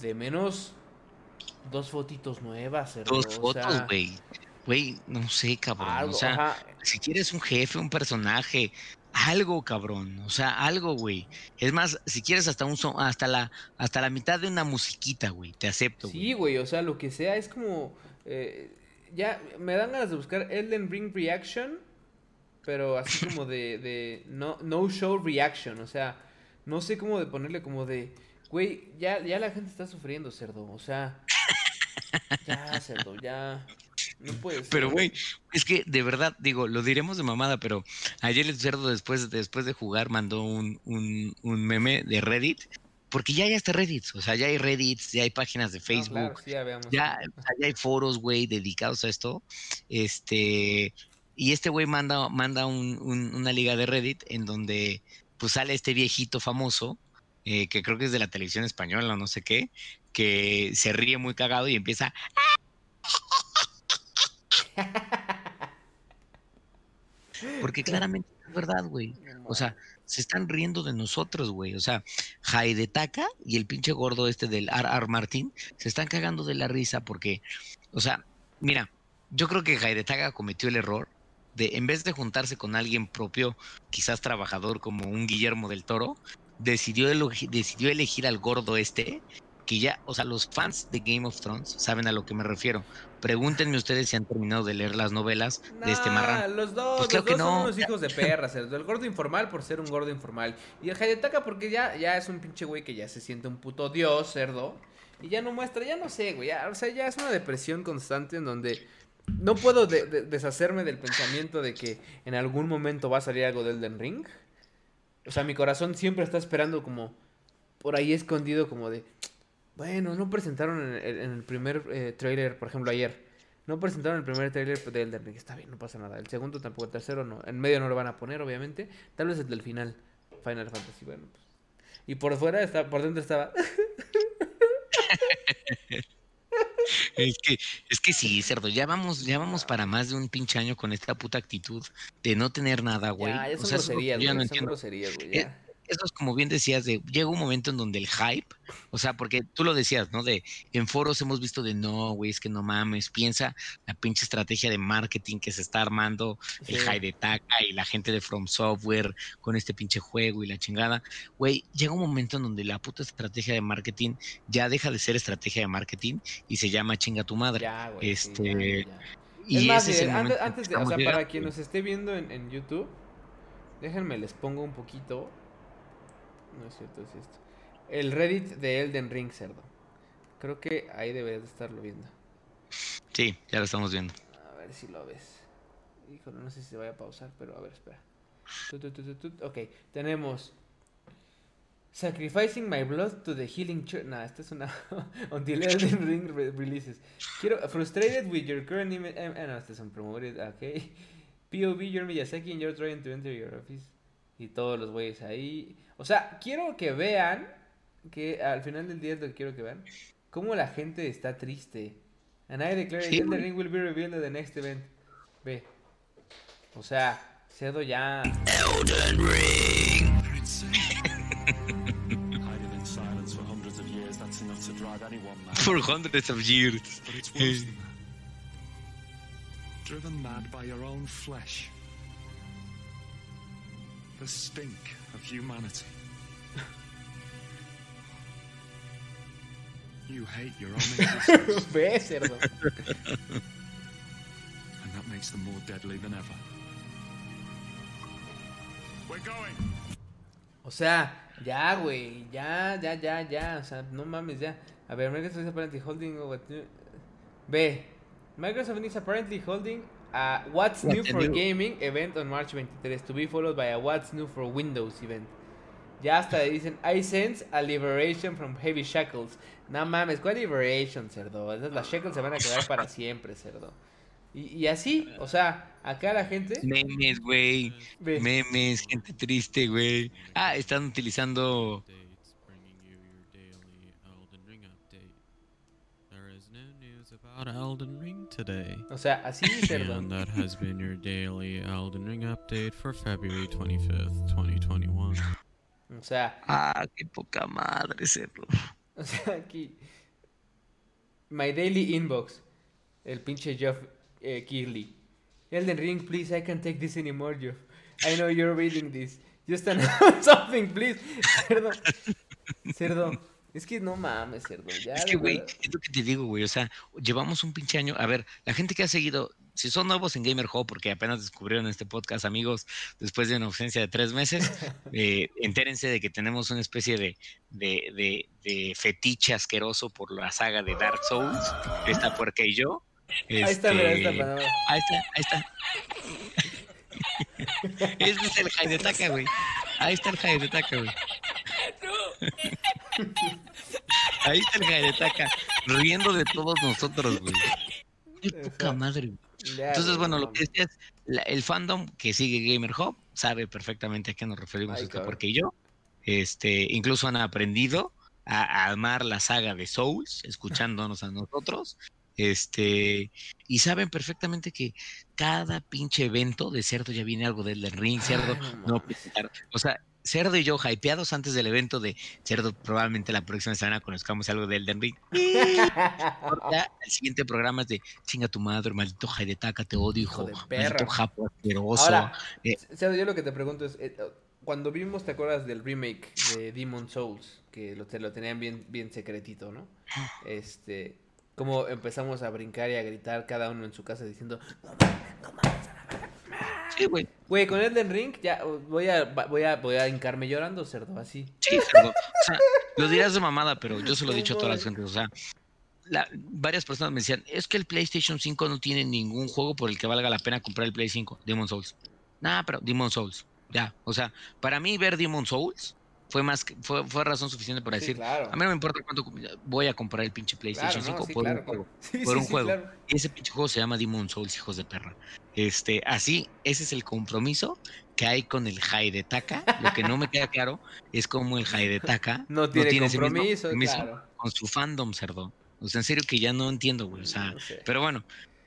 [SPEAKER 1] de menos dos fotitos nuevas, cerdo.
[SPEAKER 2] Dos fotos, güey. Güey, no sé, cabrón. o sea, si quieres un jefe, un personaje, algo, cabrón. O sea, algo, güey. Es más, si quieres hasta un son, hasta la, hasta la mitad de una musiquita, güey. Te acepto.
[SPEAKER 1] Sí, güey. O sea, lo que sea es como. Eh, ya me dan ganas de buscar Elden Ring Reaction. Pero así como de, de no, no show reaction. O sea, no sé cómo de ponerle como de. Güey, ya, ya la gente está sufriendo, cerdo. O sea. Ya, cerdo, ya. No puede
[SPEAKER 2] Pero, güey, es que de verdad, digo, lo diremos de mamada, pero ayer el cerdo después, después de jugar mandó un, un, un meme de Reddit porque ya hay hasta Reddit, o sea, ya hay Reddit, ya hay páginas de Facebook, ya, ya, hay foros, güey, dedicados a esto. Este, y este güey manda, manda un, una liga de Reddit en donde pues sale este viejito famoso, eh, que creo que es de la televisión española o no sé qué, que se ríe muy cagado y empieza... Porque claramente es verdad, güey. O sea, se están riendo de nosotros, güey. O sea, Taka y el pinche gordo este del R.R. Martin se están cagando de la risa porque, o sea, mira, yo creo que Taka cometió el error de, en vez de juntarse con alguien propio, quizás trabajador como un Guillermo del Toro, decidió, decidió elegir al gordo este que ya, o sea, los fans de Game of Thrones saben a lo que me refiero. Pregúntenme ustedes si han terminado de leer las novelas de este marrán.
[SPEAKER 1] Los dos, pues los dos son unos hijos de perras. El, gordo informal por ser un gordo informal. Y el Hayataka porque ya, ya es un pinche güey que ya se siente un puto dios, cerdo. Y ya no muestra, ya no sé, güey. o sea, ya es una depresión constante en donde no puedo deshacerme del pensamiento de que en algún momento va a salir algo del Elden Ring. O sea, mi corazón siempre está esperando como por ahí escondido como de bueno, no presentaron en, el primer eh, trailer, por ejemplo, ayer. No presentaron el primer trailer de Elden Ring. Está bien, no pasa nada. El segundo tampoco, el tercero no. En medio no lo van a poner, obviamente. Tal vez el del final. Final Fantasy, bueno. Pues. Y por fuera, está, por dentro estaba...
[SPEAKER 2] es que, es que sí, cerdo, ya vamos, ya vamos para más de un pinche año con esta puta actitud de no tener nada, güey.
[SPEAKER 1] Ya, eso o sea, groserías, güey. No son groserías, güey.
[SPEAKER 2] Eh, eso es como bien decías, de llega un momento en donde el hype, o sea, porque tú lo decías, ¿no? De en foros hemos visto de no, güey, es que no mames, piensa la pinche estrategia de marketing que se está armando, el hype de Taka y la gente de From Software con este pinche juego y la chingada. Güey, llega un momento en donde la puta estrategia de marketing ya deja de ser estrategia de marketing y se llama chinga tu madre. este.
[SPEAKER 1] Y es ese antes, de, o sea, para quien nos esté viendo en, en YouTube, déjenme les pongo un poquito no es cierto, es esto. El Reddit de Elden Ring, cerdo. Creo que ahí deberías de estarlo viendo.
[SPEAKER 2] Sí, ya lo estamos viendo.
[SPEAKER 1] A ver si lo ves. Híjole, no sé si se vaya a pausar, pero a ver, espera. ok, tenemos. Sacrificing my blood to the healing church. Nah, esta es una. Until Elden Ring releases. Quiero. Frustrated with your current image. Eh, no, este es un promoted. Ok. POV, you're Miyazaki and you're trying to enter your office. Y todos los güeyes ahí. O sea, quiero que vean, que al final del día es lo que quiero que vean, cómo la gente está triste. And I declare sí, the ring will be revealed in the next event. Ve. O sea, cedo ya. Elden Ring.
[SPEAKER 2] For hundreds of years.
[SPEAKER 3] Driven mad by your own flesh. The stink of humanity. You hate your own existence. And that makes them more deadly than ever. We're going.
[SPEAKER 1] O sea, ya, güey, ya, ya, ya, ya, o sea, no mames, ya. A ver, Microsoft is apparently holding what Ve, Microsoft is apparently holding a What's New for Gaming event on March 23 to be followed by a What's New for Windows event. Ya hasta dicen, I sense a liberation from heavy shackles. No mames, ¿cuál liberation, cerdo? Esas, las shackles se van a quedar para siempre, cerdo. Y, y, así, o sea, acá la gente.
[SPEAKER 2] Memes, güey. Memes, gente triste, güey. Ah, están utilizando.
[SPEAKER 4] Elden Ring today.
[SPEAKER 1] O sea, así cerdo.
[SPEAKER 4] And that has been your daily Elden Ring update for February 25th, 2021.
[SPEAKER 1] O sea.
[SPEAKER 2] Ah, qué poca madre, cerdo.
[SPEAKER 1] O sea, aquí. My daily inbox. El pinche Jeff eh, Kirley. Elden Ring, please, I can't take this anymore, Jeff. I know you're reading this. Just announce something, please. Cerdo. Cerdo. Es que no mames, cerdo. Ya,
[SPEAKER 2] es que, güey, es lo que te digo, güey. O sea, llevamos un pinche año. A ver, la gente que ha seguido, si son nuevos en Gamer Hub, porque apenas descubrieron este podcast, amigos, después de una ausencia de tres meses, eh, entérense de que tenemos una especie de, de, de, de, fetiche asqueroso por la saga de Dark Souls, esta puerca y yo.
[SPEAKER 1] ahí está, mira, ahí está,
[SPEAKER 2] Ahí está, ahí está. Ese es el Haidetaka, güey. Ahí está el Haidetaka, güey. Ahí está el Haidetaka, riendo de todos nosotros, güey. Qué poca madre. Entonces, bueno, lo que decía es, el fandom que sigue Gamer Hub sabe perfectamente a qué nos referimos este porque yo. Este, incluso han aprendido a, a amar la saga de Souls, escuchándonos a nosotros. Este, y saben perfectamente que cada pinche evento de Cerdo ya viene algo del Ring, Cerdo no, o sea, Cerdo y yo hypeados antes del evento de Cerdo, probablemente la próxima semana conozcamos algo de Elden Ring. el siguiente programa es de chinga tu madre, maldito Haidetaka, te odio, hijo, de maldito japo asqueroso. Ahora,
[SPEAKER 1] eh, Cerdo, yo lo que te pregunto es, eh, cuando vimos, ¿te acuerdas del remake de Demon Souls? Que lo, te lo tenían bien, bien secretito, ¿no? Este, como empezamos a brincar y a gritar cada uno en su casa diciendo, no no
[SPEAKER 2] Sí, güey.
[SPEAKER 1] Güey, con Elden Ring ya voy a, voy a, voy a hincarme llorando, cerdo, así.
[SPEAKER 2] Sí, cerdo. O sea, lo dirás de mamada, pero yo se lo he dicho a todas las gentes. O sea, varias personas me decían, es que el PlayStation 5 no tiene ningún juego por el que valga la pena comprar el Play 5, Demon Souls. Nah, pero Demon Souls, ya. O sea, para mí ver Demon Souls fue más fue, fue razón suficiente para decir, a mí no me importa cuánto voy a comprar el pinche PlayStation 5 por, un juego, por un juego. Y ese pinche juego se llama Demon Souls, hijos de perra. Este, así, ese es el compromiso que hay con el Haidetaka. Lo que no me queda claro es cómo el Haidetaka
[SPEAKER 1] no tiene, no tiene compromiso,
[SPEAKER 2] con su fandom, cerdo. O sea, en serio que ya no entiendo, güey. O sea, pero bueno,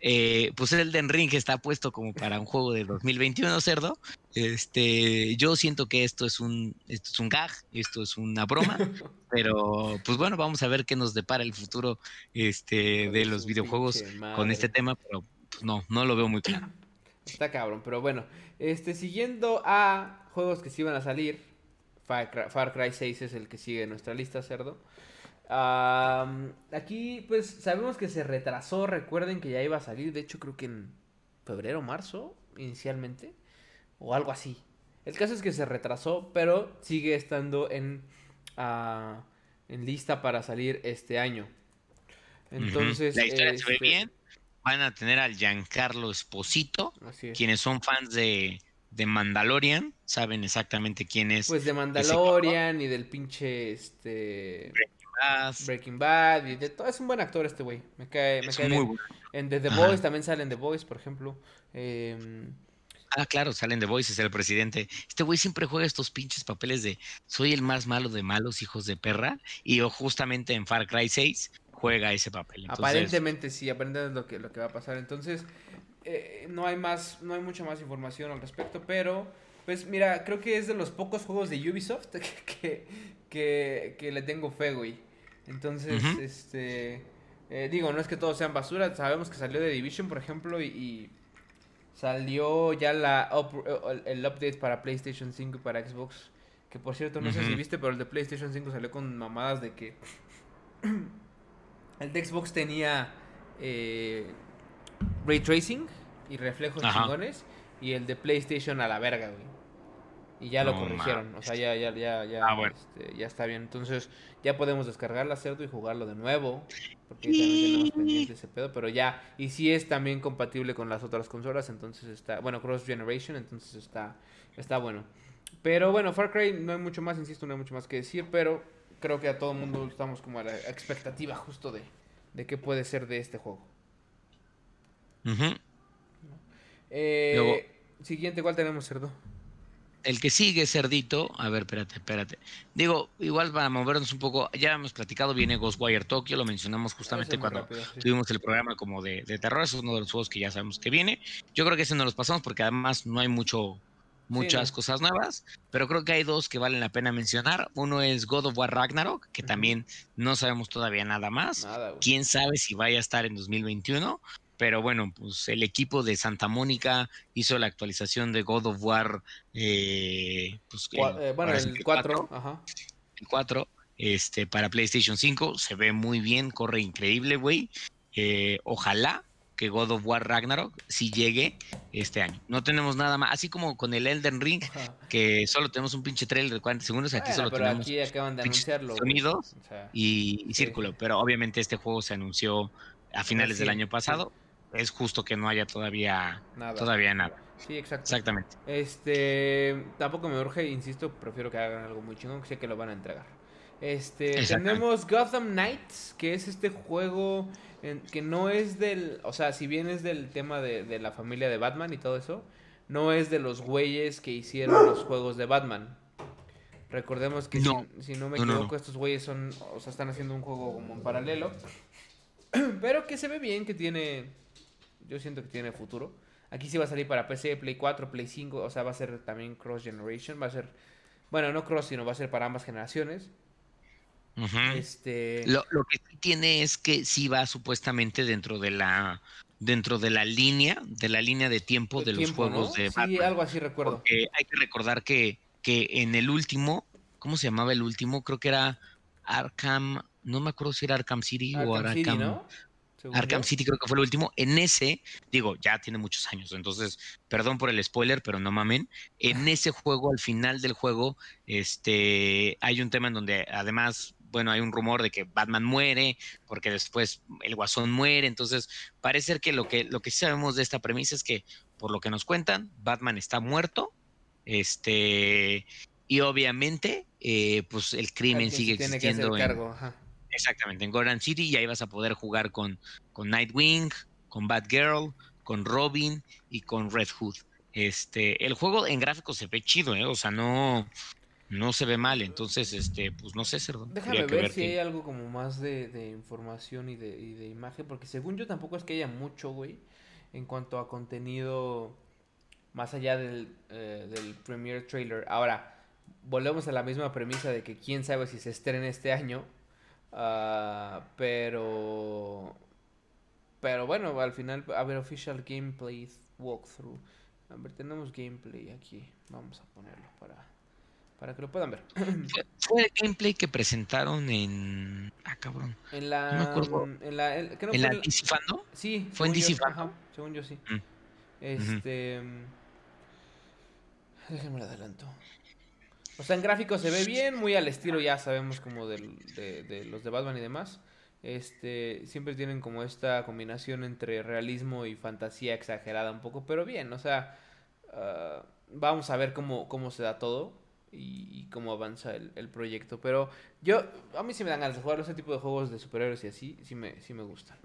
[SPEAKER 2] eh, pues el Den Ring está puesto como para un juego de 2021, cerdo. Este, yo siento que esto es un, esto es un gag, esto es una broma, pero pues bueno, vamos a ver qué nos depara el futuro este, de los videojuegos con este tema, pero pues no, no lo veo muy claro.
[SPEAKER 1] Está cabrón, pero bueno, este, siguiendo a juegos que sí iban a salir, Far Cry, Far Cry 6 es el que sigue en nuestra lista, cerdo aquí, pues sabemos que se retrasó. Recuerden que ya iba a salir. De hecho, creo que en febrero, marzo, inicialmente. O algo así. El caso es que se retrasó, pero sigue estando en, uh, en lista para salir este año. Entonces.
[SPEAKER 2] La historia se ve este bien. Van a tener al Giancarlo Esposito. Quienes son fans de, de Mandalorian saben exactamente quién es.
[SPEAKER 1] Pues de Mandalorian y del pinche este Breaking Bad y de todo. Es un buen actor este güey. Me cae, me cae bien. En The, Voice también salen The Voice, por ejemplo. Em,
[SPEAKER 2] ah, claro, salen The Voice, es el presidente. Este güey siempre juega estos pinches papeles de soy el más malo de malos hijos de perra. Y justamente en Far Cry 6 juega ese papel.
[SPEAKER 1] Aparentemente sí, aparentemente es lo que, lo que va a pasar. Entonces, eh, no hay más, no hay mucha más información al respecto, pero pues mira, creo que es de los pocos juegos de Ubisoft que, que, que le tengo fe, güey. Entonces, este. Eh, digo, no es que todos sean basura. Sabemos que salió de Division, por ejemplo, y, salió ya la el update para PlayStation 5 y para Xbox. Que por cierto, no sé si viste, pero el de PlayStation 5 salió con mamadas de que. el de Xbox tenía eh, ray tracing y reflejos chingones. Y el de PlayStation a la verga, güey. Y ya lo corrigieron, o sea, ya, ya, ya, ya, ah, este, ya está bien. Entonces, ya podemos descargarla, cerdo, y jugarlo de nuevo. Porque también tenemos pendiente ese pedo, pero ya. Y si es también compatible con las otras consolas, entonces está. Bueno, Cross Generation, entonces está, está bueno. Pero bueno, Far Cry no hay mucho más, insisto, no hay mucho más que decir, pero creo que a todo el mundo estamos como a la expectativa justo de, de qué puede ser de este juego. eh, Siguiente, ¿cuál tenemos, cerdo?
[SPEAKER 2] El que sigue, Cerdito, a ver, espérate, espérate. Digo, igual para movernos un poco, ya hemos platicado, viene Ghostwire Tokyo, lo mencionamos justamente cuando tuvimos el programa como de, de, terror, es uno de los juegos que ya sabemos que viene. Yo creo que ese no los pasamos porque además no hay mucho muchas cosas nuevas, pero creo que hay dos que valen la pena mencionar. Uno es God of War Ragnarok, que también no sabemos todavía nada más. Quién sabe si vaya a estar en 2021. Pero bueno, pues el equipo de Santa Mónica hizo la actualización de God of War. Eh, pues,
[SPEAKER 1] eh, bueno, el 4.
[SPEAKER 2] El 4 este, para PlayStation 5. Se ve muy bien, corre increíble, güey. Eh, ojalá que God of War Ragnarok si llegue este año. No tenemos nada más, así como con el Elden Ring, que solo tenemos un pinche trailer de 40 segundos, aquí solo tenemos
[SPEAKER 1] aquí acaban de anunciarlo,
[SPEAKER 2] sonidos y, círculo, pero obviamente este juego se anunció a finales del año pasado. Es justo que no haya todavía nada. Todavía nada.
[SPEAKER 1] Sí, exacto.
[SPEAKER 2] Exactamente.
[SPEAKER 1] Este, tampoco me urge, insisto, prefiero que hagan algo muy chingón, que sé que lo van a entregar. Este, tenemos Gotham Knights, que es este juego que no es del, o sea, si bien es del tema de, la familia de Batman y todo eso, no es de los güeyes que hicieron los juegos de Batman. Recordemos que Si, no me equivoco, estos güeyes son, o sea, están haciendo un juego como en paralelo, pero que se ve bien, que tiene, yo siento que tiene futuro. Aquí sí va a salir para PC, Play 4, Play 5, o sea, va a ser también cross generation, va a ser, bueno, no cross, sino va a ser para ambas generaciones este...
[SPEAKER 2] Lo, que tiene es que sí va supuestamente dentro de la dentro de la línea, de la línea de tiempo de, los juegos de Batman.
[SPEAKER 1] Sí, algo así recuerdo.
[SPEAKER 2] hay que recordar que, que en el último, ¿cómo se llamaba el último? Creo que era Arkham, no me acuerdo si era Arkham City o Arkham. Arkham City creo que fue el último. En ese, digo, ya tiene muchos años, entonces, perdón por el spoiler, pero no mamen. En ese juego, al final del juego, este, hay un tema en donde además bueno, hay un rumor de que Batman muere, porque después el Guasón muere, entonces parece ser que lo que, lo que sí sabemos de esta premisa es que, por lo que nos cuentan, Batman está muerto, este, y obviamente, eh, pues el crimen sigue existiendo. En, Exactamente, en Gotham City y ahí vas a poder jugar con, con Nightwing, con Batgirl, con Robin y con Red Hood. Este, el juego en gráficos se ve chido, ¿eh? O sea, no, no se ve mal, entonces, este, pues no sé, Cerdo.
[SPEAKER 1] Déjame ver, si hay algo como más de, información y de, y de, imagen, porque según yo tampoco es que haya mucho, güey, en cuanto a contenido más allá del, eh, del premier trailer. Ahora, volvemos a la misma premisa de que quién sabe si se estrena este año, uh, pero... Pero bueno, al final, a ver, official gameplay walkthrough. A ver, tenemos gameplay aquí. Vamos a ponerlo para para que lo puedan ver.
[SPEAKER 2] Fue el gameplay que presentaron en. Ah, cabrón.
[SPEAKER 1] En la.
[SPEAKER 2] No me acuerdo.
[SPEAKER 1] En la.
[SPEAKER 2] ¿En la?
[SPEAKER 1] Sí.
[SPEAKER 2] ¿Fue en DC
[SPEAKER 1] según yo sí. Mm. Este. Déjenme lo adelanto. O sea, en gráfico se ve bien, muy al estilo, ya sabemos, como de, de, los de Batman y demás. Este, siempre tienen como esta combinación entre realismo y fantasía exagerada un poco, pero bien, o sea, uh, vamos a ver cómo, cómo se da todo y, cómo avanza el, proyecto. Pero yo, a mí sí me dan ganas de jugar ese tipo de juegos de superhéroes y así, sí me, sí me gustan.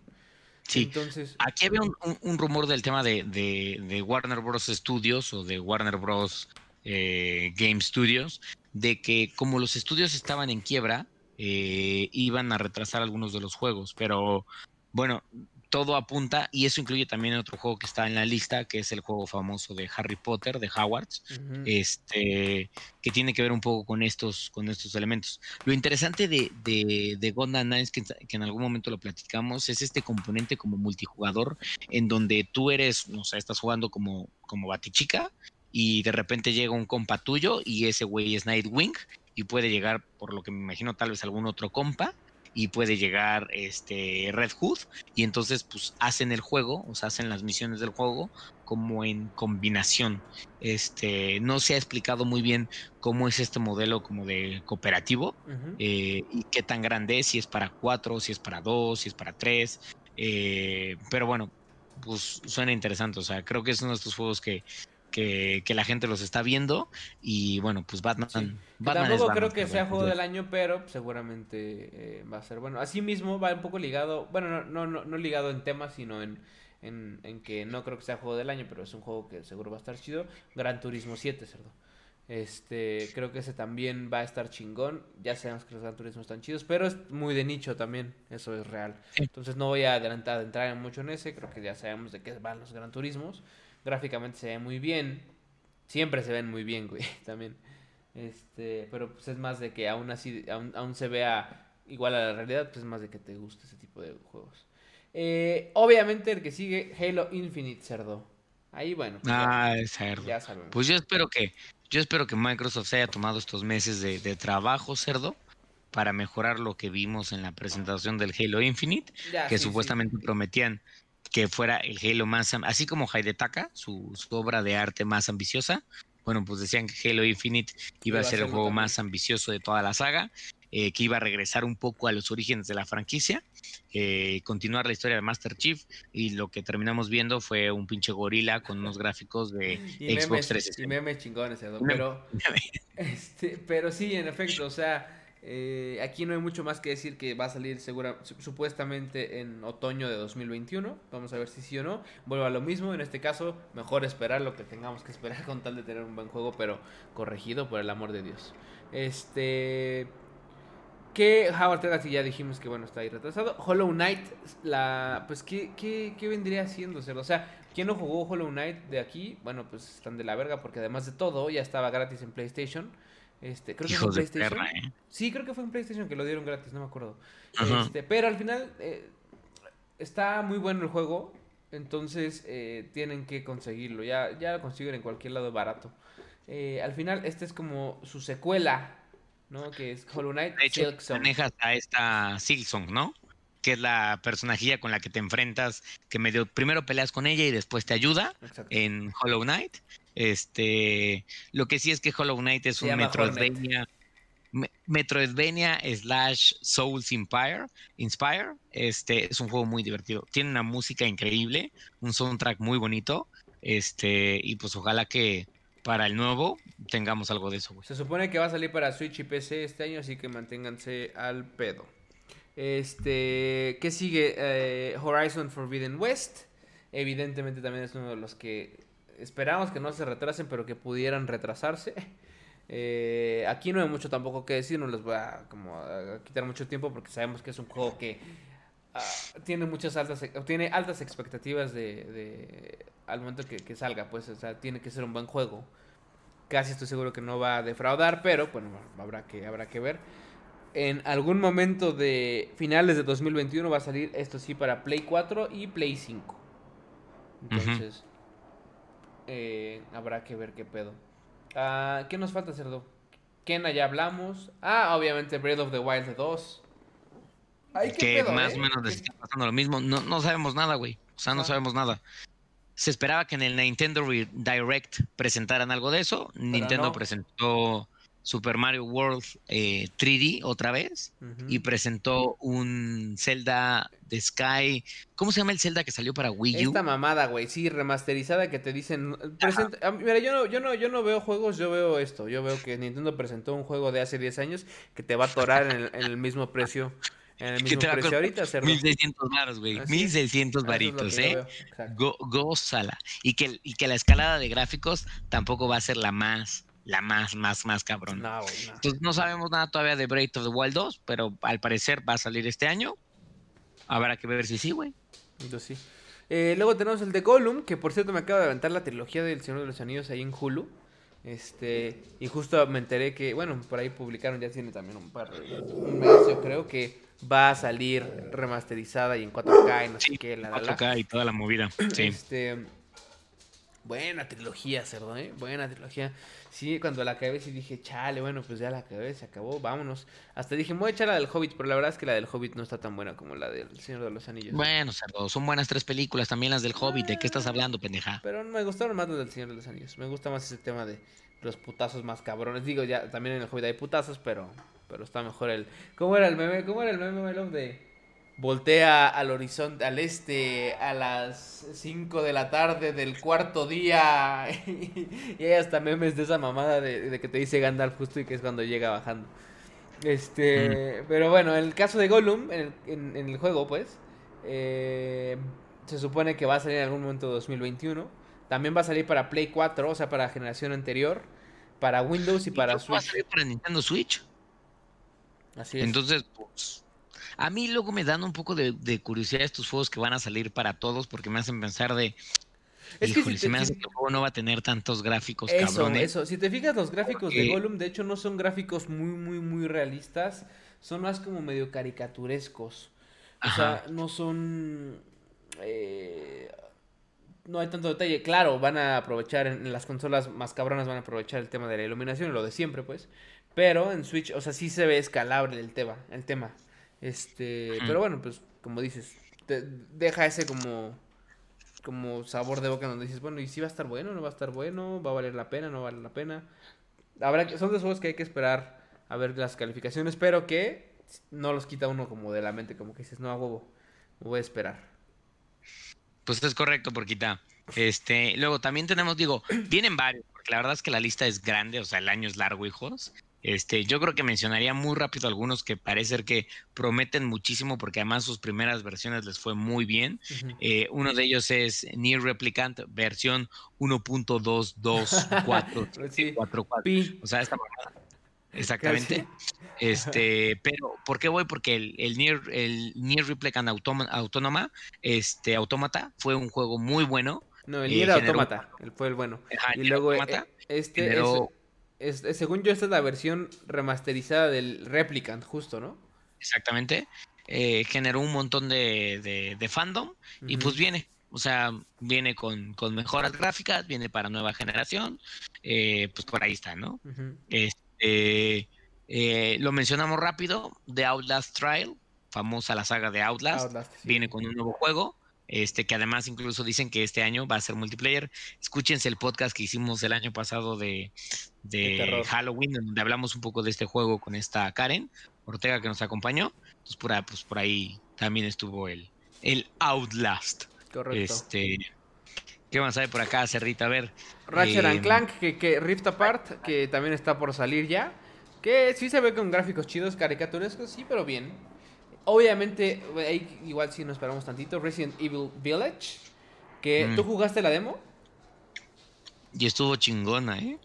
[SPEAKER 2] Sí, Entonces, aquí había un, rumor del tema de, de, Warner Bros. Studios o de Warner Bros. Eh, Game Studios, de que como los estudios estaban en quiebra, eh, iban a retrasar algunos de los juegos, pero bueno, todo apunta, y eso incluye también otro juego que está en la lista, que es el juego famoso de Harry Potter, de Howards, este, que tiene que ver un poco con estos, con estos elementos. Lo interesante de, de, de Gonda Nines, que, en algún momento lo platicamos, es este componente como multijugador, en donde tú eres, no sé, estás jugando como, como Batichica, y de repente llega un compa tuyo, y ese güey es Nightwing, y puede llegar, por lo que me imagino, tal vez algún otro compa, y puede llegar este Red Hood y entonces pues hacen el juego, o sea, hacen las misiones del juego como en combinación. Este, no se ha explicado muy bien cómo es este modelo como de cooperativo eh, y qué tan grande es, si es para cuatro, si es para dos, si es para tres, eh, pero bueno, pues suena interesante, o sea, creo que es uno de estos juegos que que, la gente los está viendo y bueno, pues Batman.
[SPEAKER 1] tampoco creo que sea juego del año, pero seguramente eh, va a ser bueno. Asimismo va un poco ligado, bueno, no, no, no, no ligado en temas, sino en, en, que no creo que sea juego del año, pero es un juego que seguro va a estar chido. Gran Turismo 7, cerdo. Este, creo que ese también va a estar chingón. Ya sabemos que los Gran Turismo están chidos, pero es muy de nicho también, eso es real. Entonces no voy a adelantar, entrar mucho en ese, creo que ya sabemos de qué van los Gran Turismos. Gráficamente se ve muy bien, siempre se ven muy bien, güey, también. Este, pero pues es más de que aún así, aún, se vea igual a la realidad, pues es más de que te guste ese tipo de juegos. Eh, obviamente el que sigue, Halo Infinite, cerdo. Ahí bueno.
[SPEAKER 2] Pues ah, cerdo. Ya sabemos. Pues yo espero que yo espero que Microsoft se haya tomado estos meses de, trabajo, cerdo, para mejorar lo que vimos en la presentación del Halo Infinite, que supuestamente prometían que fuera el Halo más, así como Haidetaka, su, su obra de arte más ambiciosa. Bueno, pues decían que Halo Infinite iba a ser el juego más ambicioso de toda la saga eh, que iba a regresar un poco a los orígenes de la franquicia, eh, continuar la historia de Master Chief y lo que terminamos viendo fue un pinche gorila con unos gráficos de Xbox 360.
[SPEAKER 1] Y memes chingones, pero, este, pero sí, en efecto, o sea... Eh, aquí no hay mucho más que decir que va a salir segura, supuestamente en otoño de 2021. Vamos a ver si sí o no. Vuelvo a lo mismo. En este caso, mejor esperar lo que tengamos que esperar con tal de tener un buen juego, pero corregido por el amor de Dios. Este. Que Howard Legacy ya dijimos que bueno, está ahí retrasado. Hollow Knight, la pues ¿qué, qué, qué vendría siendo? O sea, ¿quién no jugó Hollow Knight de aquí? Bueno, pues están de la verga porque además de todo ya estaba gratis en PlayStation. Este, creo que fue en PlayStation. ¿eh? Sí, creo que fue en PlayStation que lo dieron gratis, no me acuerdo. Este, pero al final eh, está muy bueno el juego, entonces eh, tienen que conseguirlo. Ya, ya lo consiguen en cualquier lado barato. al final, este es como su secuela ¿no? Que es Hollow Knight.
[SPEAKER 2] De hecho, manejas a esta Silksong, ¿no? Que es la personajilla con la que te enfrentas, que medio primero peleas con ella y después te ayuda en Hollow Knight. Este, lo que sí es que Hollow Knight es un Metroidvania. Metroidvania slash Souls Empire, Inspire. Este es un juego muy divertido. Tiene una música increíble, un soundtrack muy bonito. Este, y pues ojalá que, para el nuevo tengamos algo de eso,
[SPEAKER 1] Se supone que va a salir para Switch y PC este año, así que manténganse al pedo. Este, ¿qué sigue? Eh, Horizon Forbidden West. Evidentemente también es uno de los que esperamos que no se retrasen, pero que pudieran retrasarse. Eh, aquí no hay mucho tampoco que decir, no les voy a, como, quitar mucho tiempo porque sabemos que es un juego que ah, tiene muchas altas, tiene altas expectativas de al momento que, salga, pues, o sea, tiene que ser un buen juego. Casi estoy seguro que no va a defraudar, pero bueno, habrá que, habrá que ver. En algún momento de finales de 2021 va a salir esto sí para Play 4 y Play 5. Entonces, eh, habrá que ver qué pedo. Ah, ¿Qué nos falta, Cerdo? Kena ya hablamos. Ah, obviamente Breath of the Wild 2.
[SPEAKER 2] que más o eh? menos está pasando lo mismo. No, no sabemos nada, güey. O sea, no sabemos nada. Se esperaba que en el Nintendo Direct presentaran algo de eso. Nintendo presentó Super Mario World 3D eh, otra vez y presentó un Zelda de Sky. ¿Cómo se llama el Zelda que salió para Wii
[SPEAKER 1] U? Esta mamada, güey, sí, remasterizada que te dicen. Ah, mira, yo no, yo no, yo no veo juegos, yo veo esto. Yo veo que Nintendo presentó un juego de hace 10 años que te va a atorar en el mismo precio. En el mismo precio ahorita,
[SPEAKER 2] 1600 baros, güey. 1600 varitos, ¿eh? gózala. Y que, y que la escalada de gráficos tampoco va a ser la más, la más, más, más cabrón. No. Entonces no sabemos nada todavía de Breath of the Wild 2, pero al parecer va a salir este año. Habrá que ver si sí, güey.
[SPEAKER 1] Entonces sí. Eh, luego tenemos el de Gollum, que por cierto me acaba de aventar la trilogía del Señor de los Anillos ahí en Hulu. Este, y justo me enteré que, bueno, por ahí publicaron, ya tiene también un par un mes, yo creo que va a salir remasterizada y en 4K y no sé qué. La,
[SPEAKER 2] 4K y toda la movida. Sí.
[SPEAKER 1] Este, buena trilogía, cerdo, ¿eh? Buena trilogía. Sí, cuando la acabé sí dije, chale, bueno, pues ya la acabé, se acabó, vámonos. Hasta dije, voy a echar la del Hobbit, pero la verdad es que la del Hobbit no está tan buena como la del Señor de los Anillos.
[SPEAKER 2] Bueno, cerdo, son buenas tres películas, también las del Hobbit, ¿de qué estás ah, hablando, pendeja?
[SPEAKER 1] Pero me gustaron más las del Señor de los Anillos. Me gusta más ese tema de los putazos más cabrones. Digo, ya también en el Hobbit hay putazos, pero pero está mejor el. ¿Cómo era el meme? ¿Cómo era el meme, de voltea al horizonte, al este, a las 5 de la tarde del cuarto día. y hay hasta memes de esa mamada de, que te dice Gandalf justo y que es cuando llega bajando. Este, pero bueno, en el caso de Gollum, en el, en, el juego, pues, eh, se supone que va a salir en algún momento de 2021. También va a salir para Play 4, o sea, para generación anterior. para Windows y para Switch. Va a
[SPEAKER 2] salir para Nintendo Switch. Así es. Entonces, pues, a mí luego me dan un poco de, curiosidad estos juegos que van a salir para todos porque me hacen pensar de... Es que si me hace que el juego no va a tener tantos gráficos,
[SPEAKER 1] eso, cabrones. Eso, si te fijas los gráficos de Gollum, de hecho no son gráficos muy, muy, muy realistas, son más como medio caricaturescos. O sea, no son... Eh, no hay tanto detalle. Claro, van a aprovechar en, las consolas más cabronas, van a aprovechar el tema de la iluminación, lo de siempre, pues. Pero en Switch, o sea, sí se ve escalable el tema. El tema. Este, pero bueno, pues como dices, te deja ese como como sabor de boca donde dices, bueno, ¿y si va a estar bueno? ¿No va a estar bueno? ¿Va a valer la pena? ¿No vale la pena? Habrá que, son de juegos que hay que esperar a ver las calificaciones, pero que no los quita uno como de la mente, como que dices, no, a huevo, voy a esperar.
[SPEAKER 2] Pues es correcto, Porquita. Este, luego también tenemos, digo, vienen varios, porque la verdad es que la lista es grande, o sea, el año es largo, hijos. Este, yo creo que mencionaría muy rápido algunos que parece que prometen muchísimo porque además sus primeras versiones les fue muy bien. Eh, uno de ellos es Near Replicant versión 1.22244. O sea, esta Exactamente. Este, pero ¿por qué voy? Porque el, el Near, el Near Replicant Autónoma, este, Autómata fue un juego muy bueno.
[SPEAKER 1] No, el Nier Autómata, fue el bueno. y luego eh, este según yo, esta es la versión remasterizada del Replicant, justo, ¿no?
[SPEAKER 2] Exactamente. Eh, generó un montón de, fandom y pues viene. O sea, viene con, mejoras gráficas, viene para nueva generación. Eh, pues por ahí está, ¿no? Este, eh, lo mencionamos rápido: The Outlast Trial, famosa la saga de Outlast. Viene con un nuevo juego este que además incluso dicen que este año va a ser multiplayer. Escúchense el podcast que hicimos el año pasado de, de Halloween, donde hablamos un poco de este juego con esta Karen Ortega que nos acompañó. Entonces por ahí, pues por ahí también estuvo el, el Outlast. Correcto. Este, ¿Qué más hay por acá, Cerrita? A ver.
[SPEAKER 1] Ratchet and em, Clank, que, que Rift Apart, que también está por salir ya. Que sí se ve con gráficos chidos, caricaturescos, sí, pero bien. Obviamente, igual si nos esperamos tantito, Resident Evil Village. Que mm. tú jugaste la demo.
[SPEAKER 2] Y estuvo chingona, ¿eh?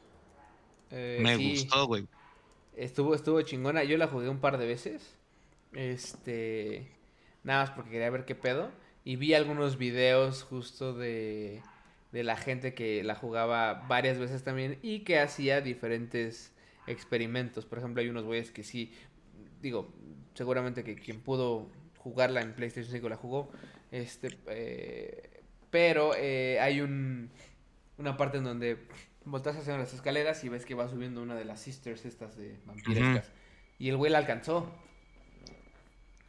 [SPEAKER 2] eh Me gustó, güey.
[SPEAKER 1] Estuvo, estuvo chingona. Yo la jugué un par de veces. Este. Nada más porque quería ver qué pedo. Y vi algunos videos justo de, de la gente que la jugaba varias veces también y que hacía diferentes experimentos. Por ejemplo, hay unos güeyes que sí, digo, seguramente que quien pudo jugarla en PlayStation 5 la jugó. Este, eh, pero eh, hay un, una parte en donde voltas hacia las escaleras y ves que va subiendo una de las sisters estas de vampirescas. Y el güey la alcanzó.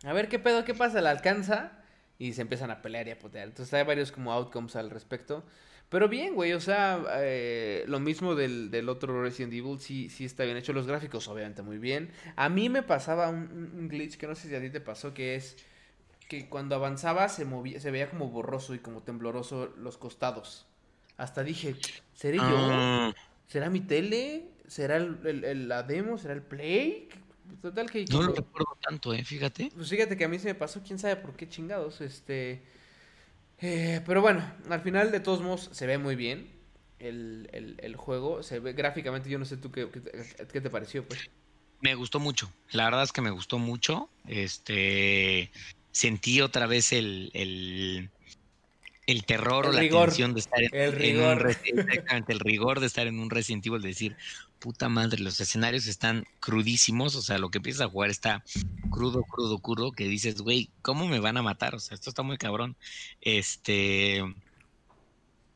[SPEAKER 1] A ver qué pedo, qué pasa, la alcanza y se empiezan a pelear y a potear. Entonces hay varios como outcomes al respecto. Pero bien, güey, o sea, eh, lo mismo del, del, otro Resident Evil, sí, sí está bien hecho. Los gráficos, obviamente, muy bien. A mí me pasaba un, glitch que no sé si a ti te pasó, que es que cuando avanzaba se movía, se veía como borroso y como tembloroso los costados. Hasta dije, ¿seré yo? Ah. ¿Será mi tele? ¿Será el, la demo? ¿Será el play?
[SPEAKER 2] Total que... No lo recuerdo tanto, eh, fíjate.
[SPEAKER 1] Pues fíjate que a mí se me pasó, quién sabe por qué chingados, este... Eh, pero bueno, al final de todos modos se ve muy bien el, juego. Se ve gráficamente, yo no sé tú qué, qué, te pareció, pues.
[SPEAKER 2] Me gustó mucho. La verdad es que me gustó mucho. Este sentí otra vez el, el, el terror o la tensión de estar en, el rigor. el rigor de estar en un Resident Evil, de decir, puta madre, los escenarios están crudísimos, o sea, lo que empiezas a jugar está crudo, crudo, crudo, que dices, güey, ¿cómo me van a matar? O sea, esto está muy cabrón. Este...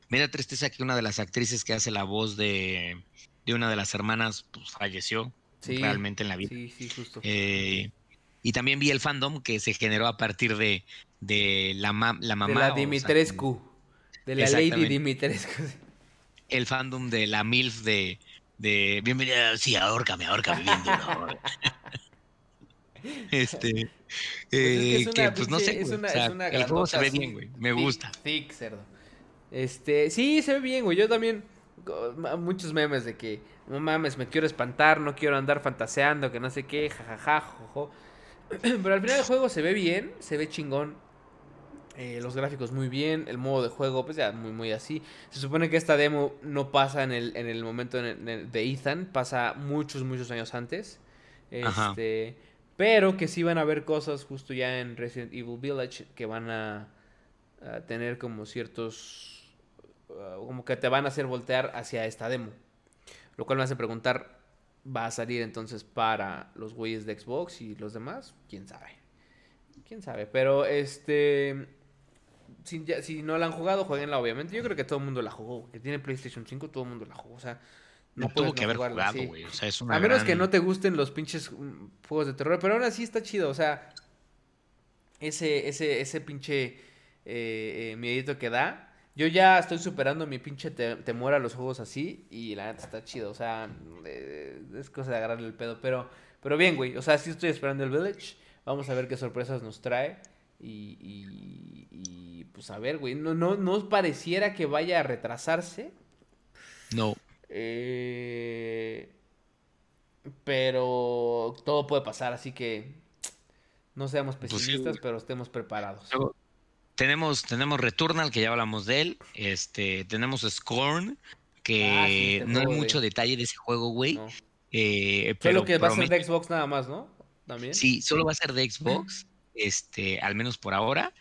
[SPEAKER 2] Me da tristeza que una de las actrices que hace la voz de, de una de las hermanas, pues falleció realmente en la vida. Sí, sí, justo. Eh, y también vi el fandom que se generó a partir de, de la, la mamá.
[SPEAKER 1] De la Dimitrescu. de la Lady Dimitrescu.
[SPEAKER 2] El fandom de la MILF de, de bienvenida, sí, ahórcame, ahórcame bien duro. este, pues eh, que, pues no sé, es una, o sea, es una el juego se ve bien, güey, me gusta.
[SPEAKER 1] Thick, cerdo. Este, sí, se ve bien, güey, yo también, muchos memes de que, no mames, me quiero espantar, no quiero andar fantaseando, que no sé qué, jajaja, jojo. Pero al final el juego se ve bien, se ve chingón. Eh, los gráficos muy bien, el modo de juego, pues ya muy, muy así. Se supone que esta demo no pasa en el, en el momento de Ethan, pasa muchos, muchos años antes. Este, pero que sí van a haber cosas justo ya en Resident Evil Village que van a, tener como ciertos, uh, como que te van a hacer voltear hacia esta demo. Lo cual me hace preguntar, ¿va a salir entonces para los güeyes de Xbox y los demás? ¿Quién sabe? ¿Quién sabe? Pero este si, no la han jugado, jueguenla, obviamente. Yo creo que todo el mundo la jugó. Que tiene PlayStation 5, todo el mundo la jugó. O sea,
[SPEAKER 2] no, tuvo que haber jugado, güey. O sea, es una
[SPEAKER 1] A menos que no te gusten los pinches mm, juegos de terror. Pero aún así está chido. O sea, ese, ese, ese pinche eh, eh miedito que da. Yo ya estoy superando mi pinche temor a los juegos así. Y la neta está chido. O sea, eh, es cosa de agarrarle el pedo. Pero, pero bien, güey. O sea, sí estoy esperando el Village. Vamos a ver qué sorpresas nos trae. Y, y, pues a ver, güey, no, no, no pareciera que vaya a retrasarse.
[SPEAKER 2] No.
[SPEAKER 1] Eh, pero todo puede pasar, así que no seamos pues pesimistas, pero estemos preparados.
[SPEAKER 2] tenemos, tenemos Returnal, que ya hablamos de él. Este, tenemos Scorn, que ah, no hay mucho detalle de ese juego, güey.
[SPEAKER 1] Eh, pero que va a ser de Xbox nada más, ¿no? También.
[SPEAKER 2] Sí, solo va a ser de Xbox este, al menos por ahora.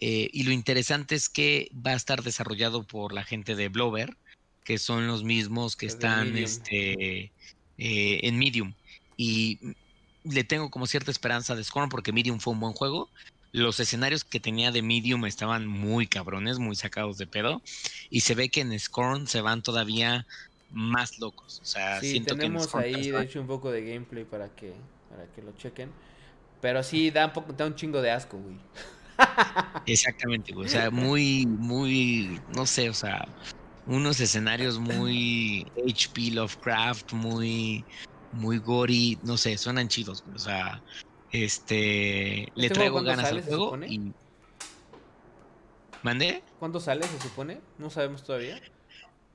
[SPEAKER 2] Eh, y lo interesante es que va a estar desarrollado por la gente de Blover, que son los mismos que están este, eh, en Medium. Y le tengo como cierta esperanza de Scorn porque Medium fue un buen juego. Los escenarios que tenía de Medium estaban muy cabrones, muy sacados de pedo. Y se ve que en Scorn se van todavía más locos. O sea,
[SPEAKER 1] sí, tenemos ahí, de hecho, un poco de gameplay para que, para que lo chequen. Pero sí, da un, poco, da un chingo de asco, güey.
[SPEAKER 2] Exactamente, güey. O sea, muy, muy, no sé, o sea, unos escenarios muy HP Lovecraft, muy, muy gory, no sé, suenan chidos, güey. O sea, este, le traigo ganas al juego y... ¿Mandé?
[SPEAKER 1] ¿Cuándo sale, se supone? No sabemos todavía.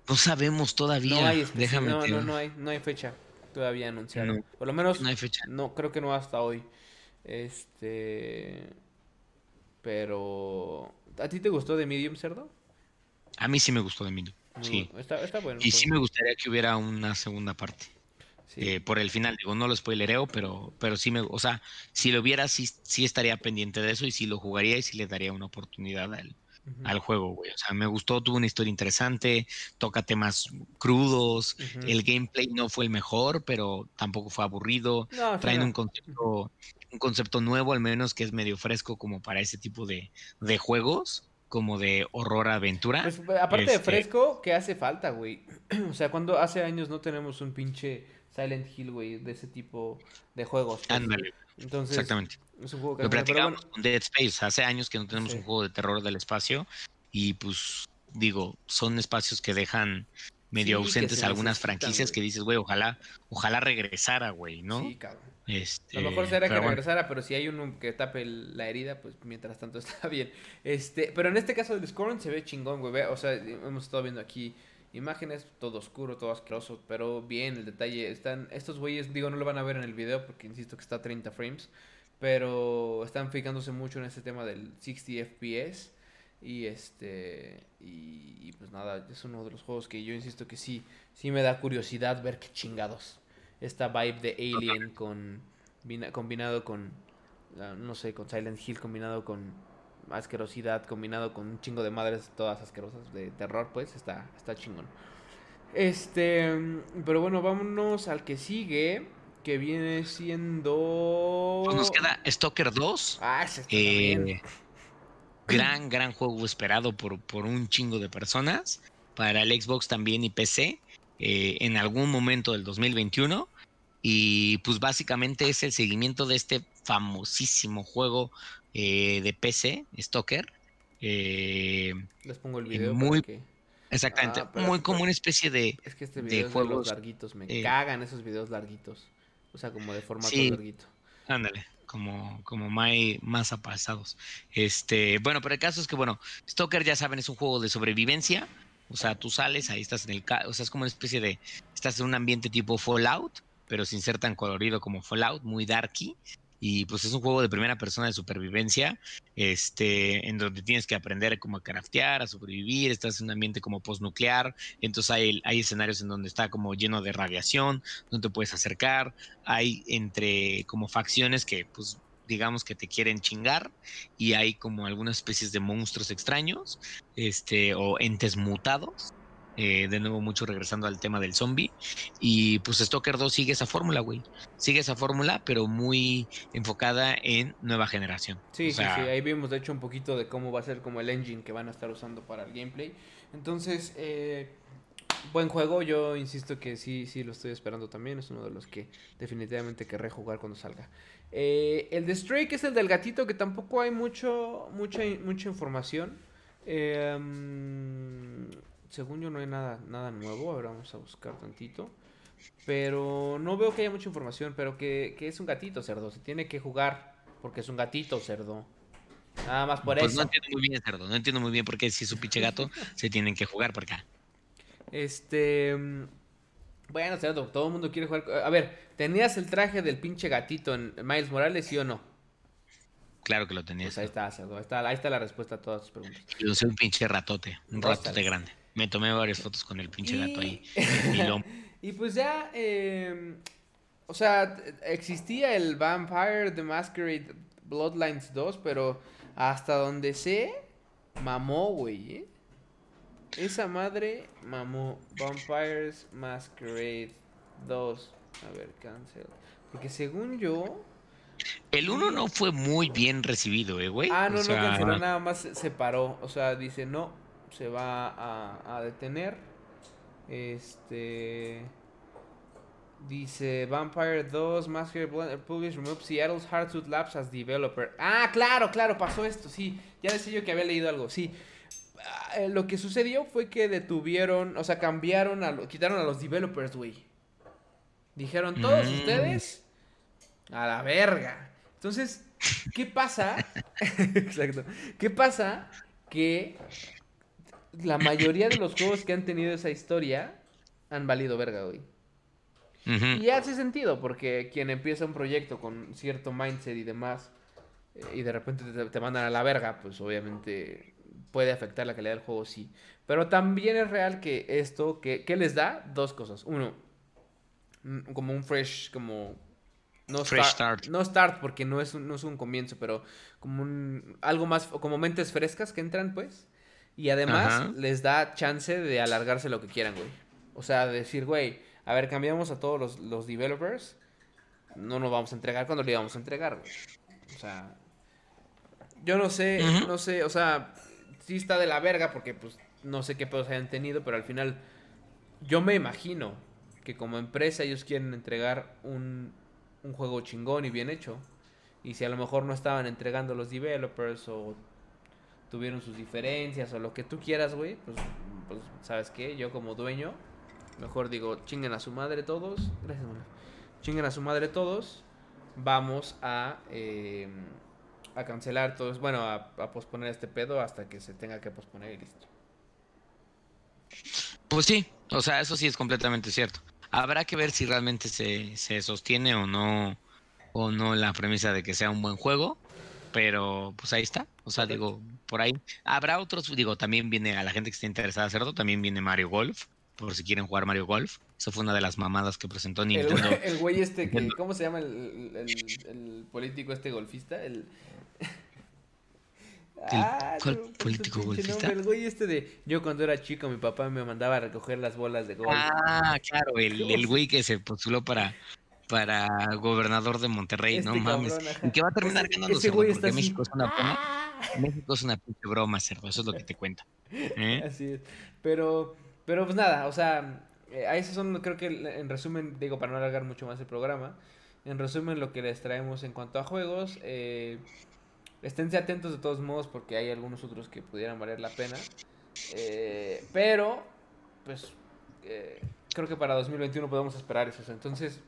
[SPEAKER 2] No sabemos todavía. No hay, Déjame
[SPEAKER 1] no, no, no, hay, no hay fecha todavía anunciada. Por lo menos, no hay fecha. No, creo que no hasta hoy. Este. Pero. ¿A ti te gustó de Medium, cerdo?
[SPEAKER 2] A mí sí me gustó de Medium. sí.
[SPEAKER 1] Está, bueno.
[SPEAKER 2] Y sí me gustaría que hubiera una segunda parte. Eh, por el final, digo, no lo spoilereo, pero, pero sí me, o sea, si lo hubiera, sí, sí estaría pendiente de eso y sí lo jugaría y sí le daría una oportunidad al, al juego, güey. O sea, me gustó, tuvo una historia interesante, toca temas crudos, el gameplay no fue el mejor, pero tampoco fue aburrido, traen un concepto un concepto nuevo, al menos que es medio fresco como para ese tipo de, de juegos, como de horror aventura.
[SPEAKER 1] Pues, aparte de este fresco, ¿qué hace falta, güey? o sea, cuando hace años no tenemos un pinche Silent Hill, güey, de ese tipo de juegos.
[SPEAKER 2] Pues. Ándale. Entonces, Exactamente. Es un juego que Lo platicamos con Dead Space. Hace años que no tenemos un juego de terror del espacio. Y pues, digo, son espacios que dejan medio ausentes algunas franquicias que dices, güey, ojalá, ojalá regresara, güey, ¿no? Sí, cabrón.
[SPEAKER 1] Este, a lo mejor será que regresara, pero si hay uno que tape la herida, pues mientras tanto está bien. Este, pero en este caso del Scorn se ve chingón, güey. O sea, hemos estado viendo aquí imágenes, todo oscuro, todo asqueroso, pero bien el detalle. Están, estos güeyes, digo, no lo van a ver en el video porque insisto que está a 30 frames, pero están fijándose mucho en este tema del 60 FPS. Y este, y, y pues nada, es uno de los juegos que yo insisto que sí, sí me da curiosidad ver qué chingados esta vibe de Alien con combinado con no sé, con Silent Hill combinado con asquerosidad, combinado con un chingo de madres todas asquerosas de terror, pues está está chingón. Este, pero bueno, vámonos al que sigue, que viene siendo
[SPEAKER 2] pues nos queda Stalker 2.
[SPEAKER 1] Ah, ese eh,
[SPEAKER 2] gran gran juego esperado por por un chingo de personas para el Xbox también y PC. Eh, en algún momento del 2021 y pues básicamente es el seguimiento de este famosísimo juego eh, de PC, Stalker.
[SPEAKER 1] Eh, Les pongo el video.
[SPEAKER 2] Muy, Exactamente, ah, muy como una especie de,
[SPEAKER 1] es que este video de juegos larguitos, me cagan esos videos larguitos. O sea, como de formato larguito.
[SPEAKER 2] Ándale, como, como más apasados. Este, bueno, pero el caso es que, bueno, Stalker, ya saben, es un juego de sobrevivencia. O sea, tú sales, ahí estás en el... O sea, es como una especie de... Estás en un ambiente tipo Fallout, pero sin ser tan colorido como Fallout, muy darky. Y pues es un juego de primera persona de supervivencia, este, en donde tienes que aprender como a craftear, a sobrevivir, estás en un ambiente como postnuclear, entonces hay, hay escenarios en donde está como lleno de radiación, donde te puedes acercar, hay entre como facciones que pues digamos que te quieren chingar y hay como algunas especies de monstruos extraños, este, o entes mutados eh, de nuevo, mucho regresando al tema del zombie. Y pues Stalker 2 sigue esa fórmula, güey. Sigue esa fórmula, pero muy enfocada en nueva generación.
[SPEAKER 1] Sí, sí, sí. Ahí vimos, de hecho, un poquito de cómo va a ser como el engine que van a estar usando para el gameplay. Entonces, eh, buen juego. Yo insisto que sí, sí lo estoy esperando también. Es uno de los que definitivamente querré jugar cuando salga. Eh, el de Stray, que es el del gatito, que tampoco hay mucho, mucha, mucha información. Eh, según yo no hay nada, nada nuevo. Ahora vamos a buscar tantito. Pero no veo que haya mucha información. Pero que, es un gatito, cerdo. Se tiene que jugar porque es un gatito, cerdo. Nada más por pues
[SPEAKER 2] eso. No entiendo muy bien, cerdo. No entiendo muy bien por qué si es un pinche gato se tienen que jugar por acá.
[SPEAKER 1] Este. Bueno, cerdo, todo el mundo quiere jugar. A ver, ¿tenías el traje del pinche gatito en Miles Morales, sí o no?
[SPEAKER 2] Claro que lo tenías.
[SPEAKER 1] Pues ahí está, cerdo. Ahí está, ahí está la respuesta a todas tus preguntas.
[SPEAKER 2] Yo soy un pinche ratote. Un ratote grande. Me tomé varias fotos con el pinche gato ahí.
[SPEAKER 1] y pues ya, eh, o sea, existía el Vampire The Masquerade Bloodlines 2, pero hasta donde sé, mamó, güey, ¿eh? Esa madre mamó Vampires Masquerade 2. A ver, cancel. Porque según yo...
[SPEAKER 2] El 1 no fue muy bien recibido, eh, güey.
[SPEAKER 1] Ah, no, no canceló, nada más se paró. O sea, dice, no, se va a, detener. Este. Dice Vampire 2, Master Publish Remove Seattle's Hardsuit Labs as developer. Ah, claro, claro, pasó esto, sí. Ya decía yo que había leído algo, sí. Ah, eh, lo que sucedió fue que detuvieron, o sea, cambiaron, a quitaron a los developers, güey. Dijeron, todos mm. ustedes, a la verga. Entonces, ¿qué pasa? Exacto. ¿Qué pasa? Que la mayoría de los juegos que han tenido esa historia han valido verga, güey. Y hace sentido, porque quien empieza un proyecto con cierto mindset y demás, eh, y de repente te, mandan a la verga, pues obviamente puede afectar la calidad del juego, sí. Pero también es real que esto, que, les da dos cosas. Uno, como un fresh, como... No start, No start porque no es, un, no es un comienzo, pero como un, algo más, como mentes frescas que entran, pues. Y además les da chance de alargarse lo que quieran, güey. O sea, decir, güey, a ver, cambiamos a todos los, developers. No nos vamos a entregar cuando le íbamos a entregar, güey. O sea, yo no sé, no sé, o sea, sí está de la verga porque pues no sé qué pedos hayan tenido, pero al final yo me imagino que como empresa ellos quieren entregar un, un juego chingón y bien hecho. Y si a lo mejor no estaban entregando los developers o tuvieron sus diferencias o lo que tú quieras, güey, pues, pues, ¿sabes qué? Yo como dueño, mejor digo, chinguen a su madre todos. Gracias, Chinguen a su madre todos. Vamos a, eh, a cancelar todo, bueno, a, posponer este pedo hasta que se tenga que posponer y listo.
[SPEAKER 2] Pues sí, o sea, eso sí es completamente cierto. Habrá que ver si realmente se, se sostiene o no, o no la premisa de que sea un buen juego. Pero pues ahí está. O sea, digo, por ahí. Habrá otros, digo, también viene a la gente que esté interesada en hacerlo, también viene Mario Golf, por si quieren jugar Mario Golf. Eso fue una de las mamadas que presentó Nintendo.
[SPEAKER 1] El, güey este, que, ¿cómo se llama el, el, político este golfista? El...
[SPEAKER 2] Ah, político golfista?
[SPEAKER 1] el güey este de yo cuando era chico mi papá me mandaba a recoger las bolas de golf.
[SPEAKER 2] Ah, claro, el, el güey que se postuló para para gobernador de Monterrey, no este mames. y que va a terminar ganando porque México es una broma. ¡Ah! México es una pinche broma, cerdo, eso es lo que te cuenta. ¿eh?
[SPEAKER 1] Así es. Pero, pero pues nada, o sea, eh, a esos son, creo que en resumen, digo, para no alargar mucho más el programa, en resumen lo que les traemos en cuanto a juegos. Eh, esténse atentos de todos modos porque hay algunos otros que pudieran valer la pena. Eh, pero, pues, creo que para 2021 podemos esperar eso. Entonces,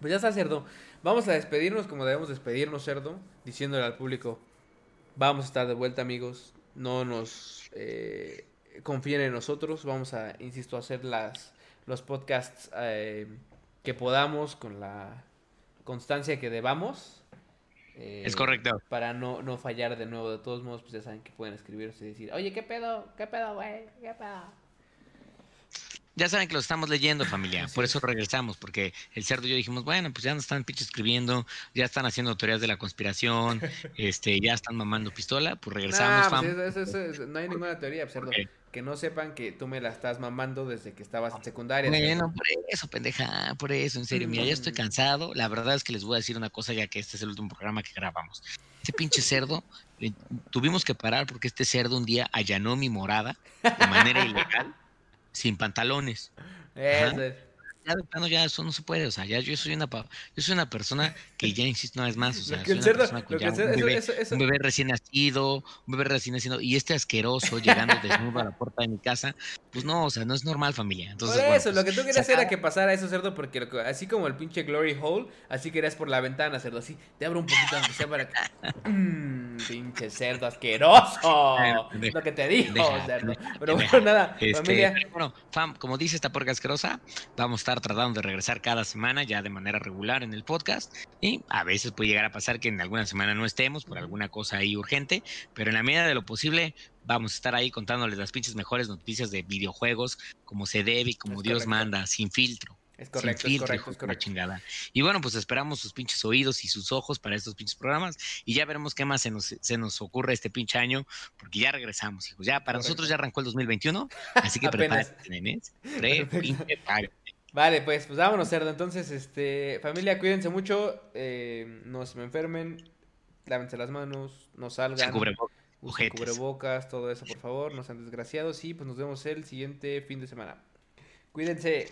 [SPEAKER 1] pues ya está, cerdo. Vamos a despedirnos como debemos despedirnos, cerdo, diciéndole al público, vamos a estar de vuelta, amigos. No nos eh, confíen en nosotros. Vamos a, insisto, a hacer las, los podcasts eh, que podamos con la constancia que debamos.
[SPEAKER 2] es correcto.
[SPEAKER 1] Para no, no fallar de nuevo. De todos modos, pues ya saben que pueden escribirse y decir, oye, ¿qué pedo? ¿Qué pedo, güey? ¿Qué pedo?
[SPEAKER 2] Ya saben que lo estamos leyendo, familia. Por eso regresamos, porque el cerdo y yo dijimos, bueno, pues ya nos están pinche escribiendo, ya están haciendo teorías de la conspiración, este, ya están mamando pistola, pues regresamos.
[SPEAKER 1] Pues no hay ninguna teoría, cerdo. Que no sepan que tú me la estás mamando desde que estabas en secundaria.
[SPEAKER 2] Bueno, por eso, pendeja, por eso, en serio. Mira, ya estoy cansado. La verdad es que les voy a decir una cosa, ya que este es el último programa que grabamos. Ese pinche cerdo, eh, tuvimos que parar porque este cerdo un día allanó mi morada de manera ilegal sin pantalones. Ya, no, ya eso no se puede, o sea, ya yo soy una yo soy una persona que ya insisto una vez más, o sea, soy una persona con un, bebé, recién nacido, un bebé recién nacido, y este asqueroso llegando desnudo a la puerta de mi casa, pues no, o sea, no es normal familia. Entonces,
[SPEAKER 1] por eso, lo que pues, tú querías era que pasara eso, cerdo, porque así como el pinche Glory Hole, así querías por la ventana, cerdo, así, te abro un poquito aunque sea para que... Mmm, pinche cerdo asqueroso. lo que te dijo, cerdo. Pero bueno, nada, este, familia.
[SPEAKER 2] bueno, fam, como dice esta porca asquerosa, vamos a estar tratando de regresar cada semana ya de manera regular en el podcast y a veces puede llegar a pasar que en alguna semana no estemos por alguna cosa ahí urgente, pero en la medida de lo posible vamos a estar ahí contándoles las pinches mejores noticias de videojuegos como se debe y como Dios manda, sin filtro.
[SPEAKER 1] Es correcto, es correcto, es correcto.
[SPEAKER 2] Chingada. Y bueno, pues esperamos sus pinches oídos y sus ojos para estos pinches programas y ya veremos qué más se nos, se nos ocurre este pinche año, porque ya regresamos, hijos. Ya para nosotros ya arrancó el 2021, así que prepárense, nenes.
[SPEAKER 1] Vale, pues, pues vámonos, cerdo. Entonces, este, familia, cuídense mucho, eh, no se me enfermen, lávense las manos, no salgan.
[SPEAKER 2] Se
[SPEAKER 1] cubrebocas, todo eso, por favor, no sean desgraciados y pues nos vemos el siguiente fin de semana. Cuídense.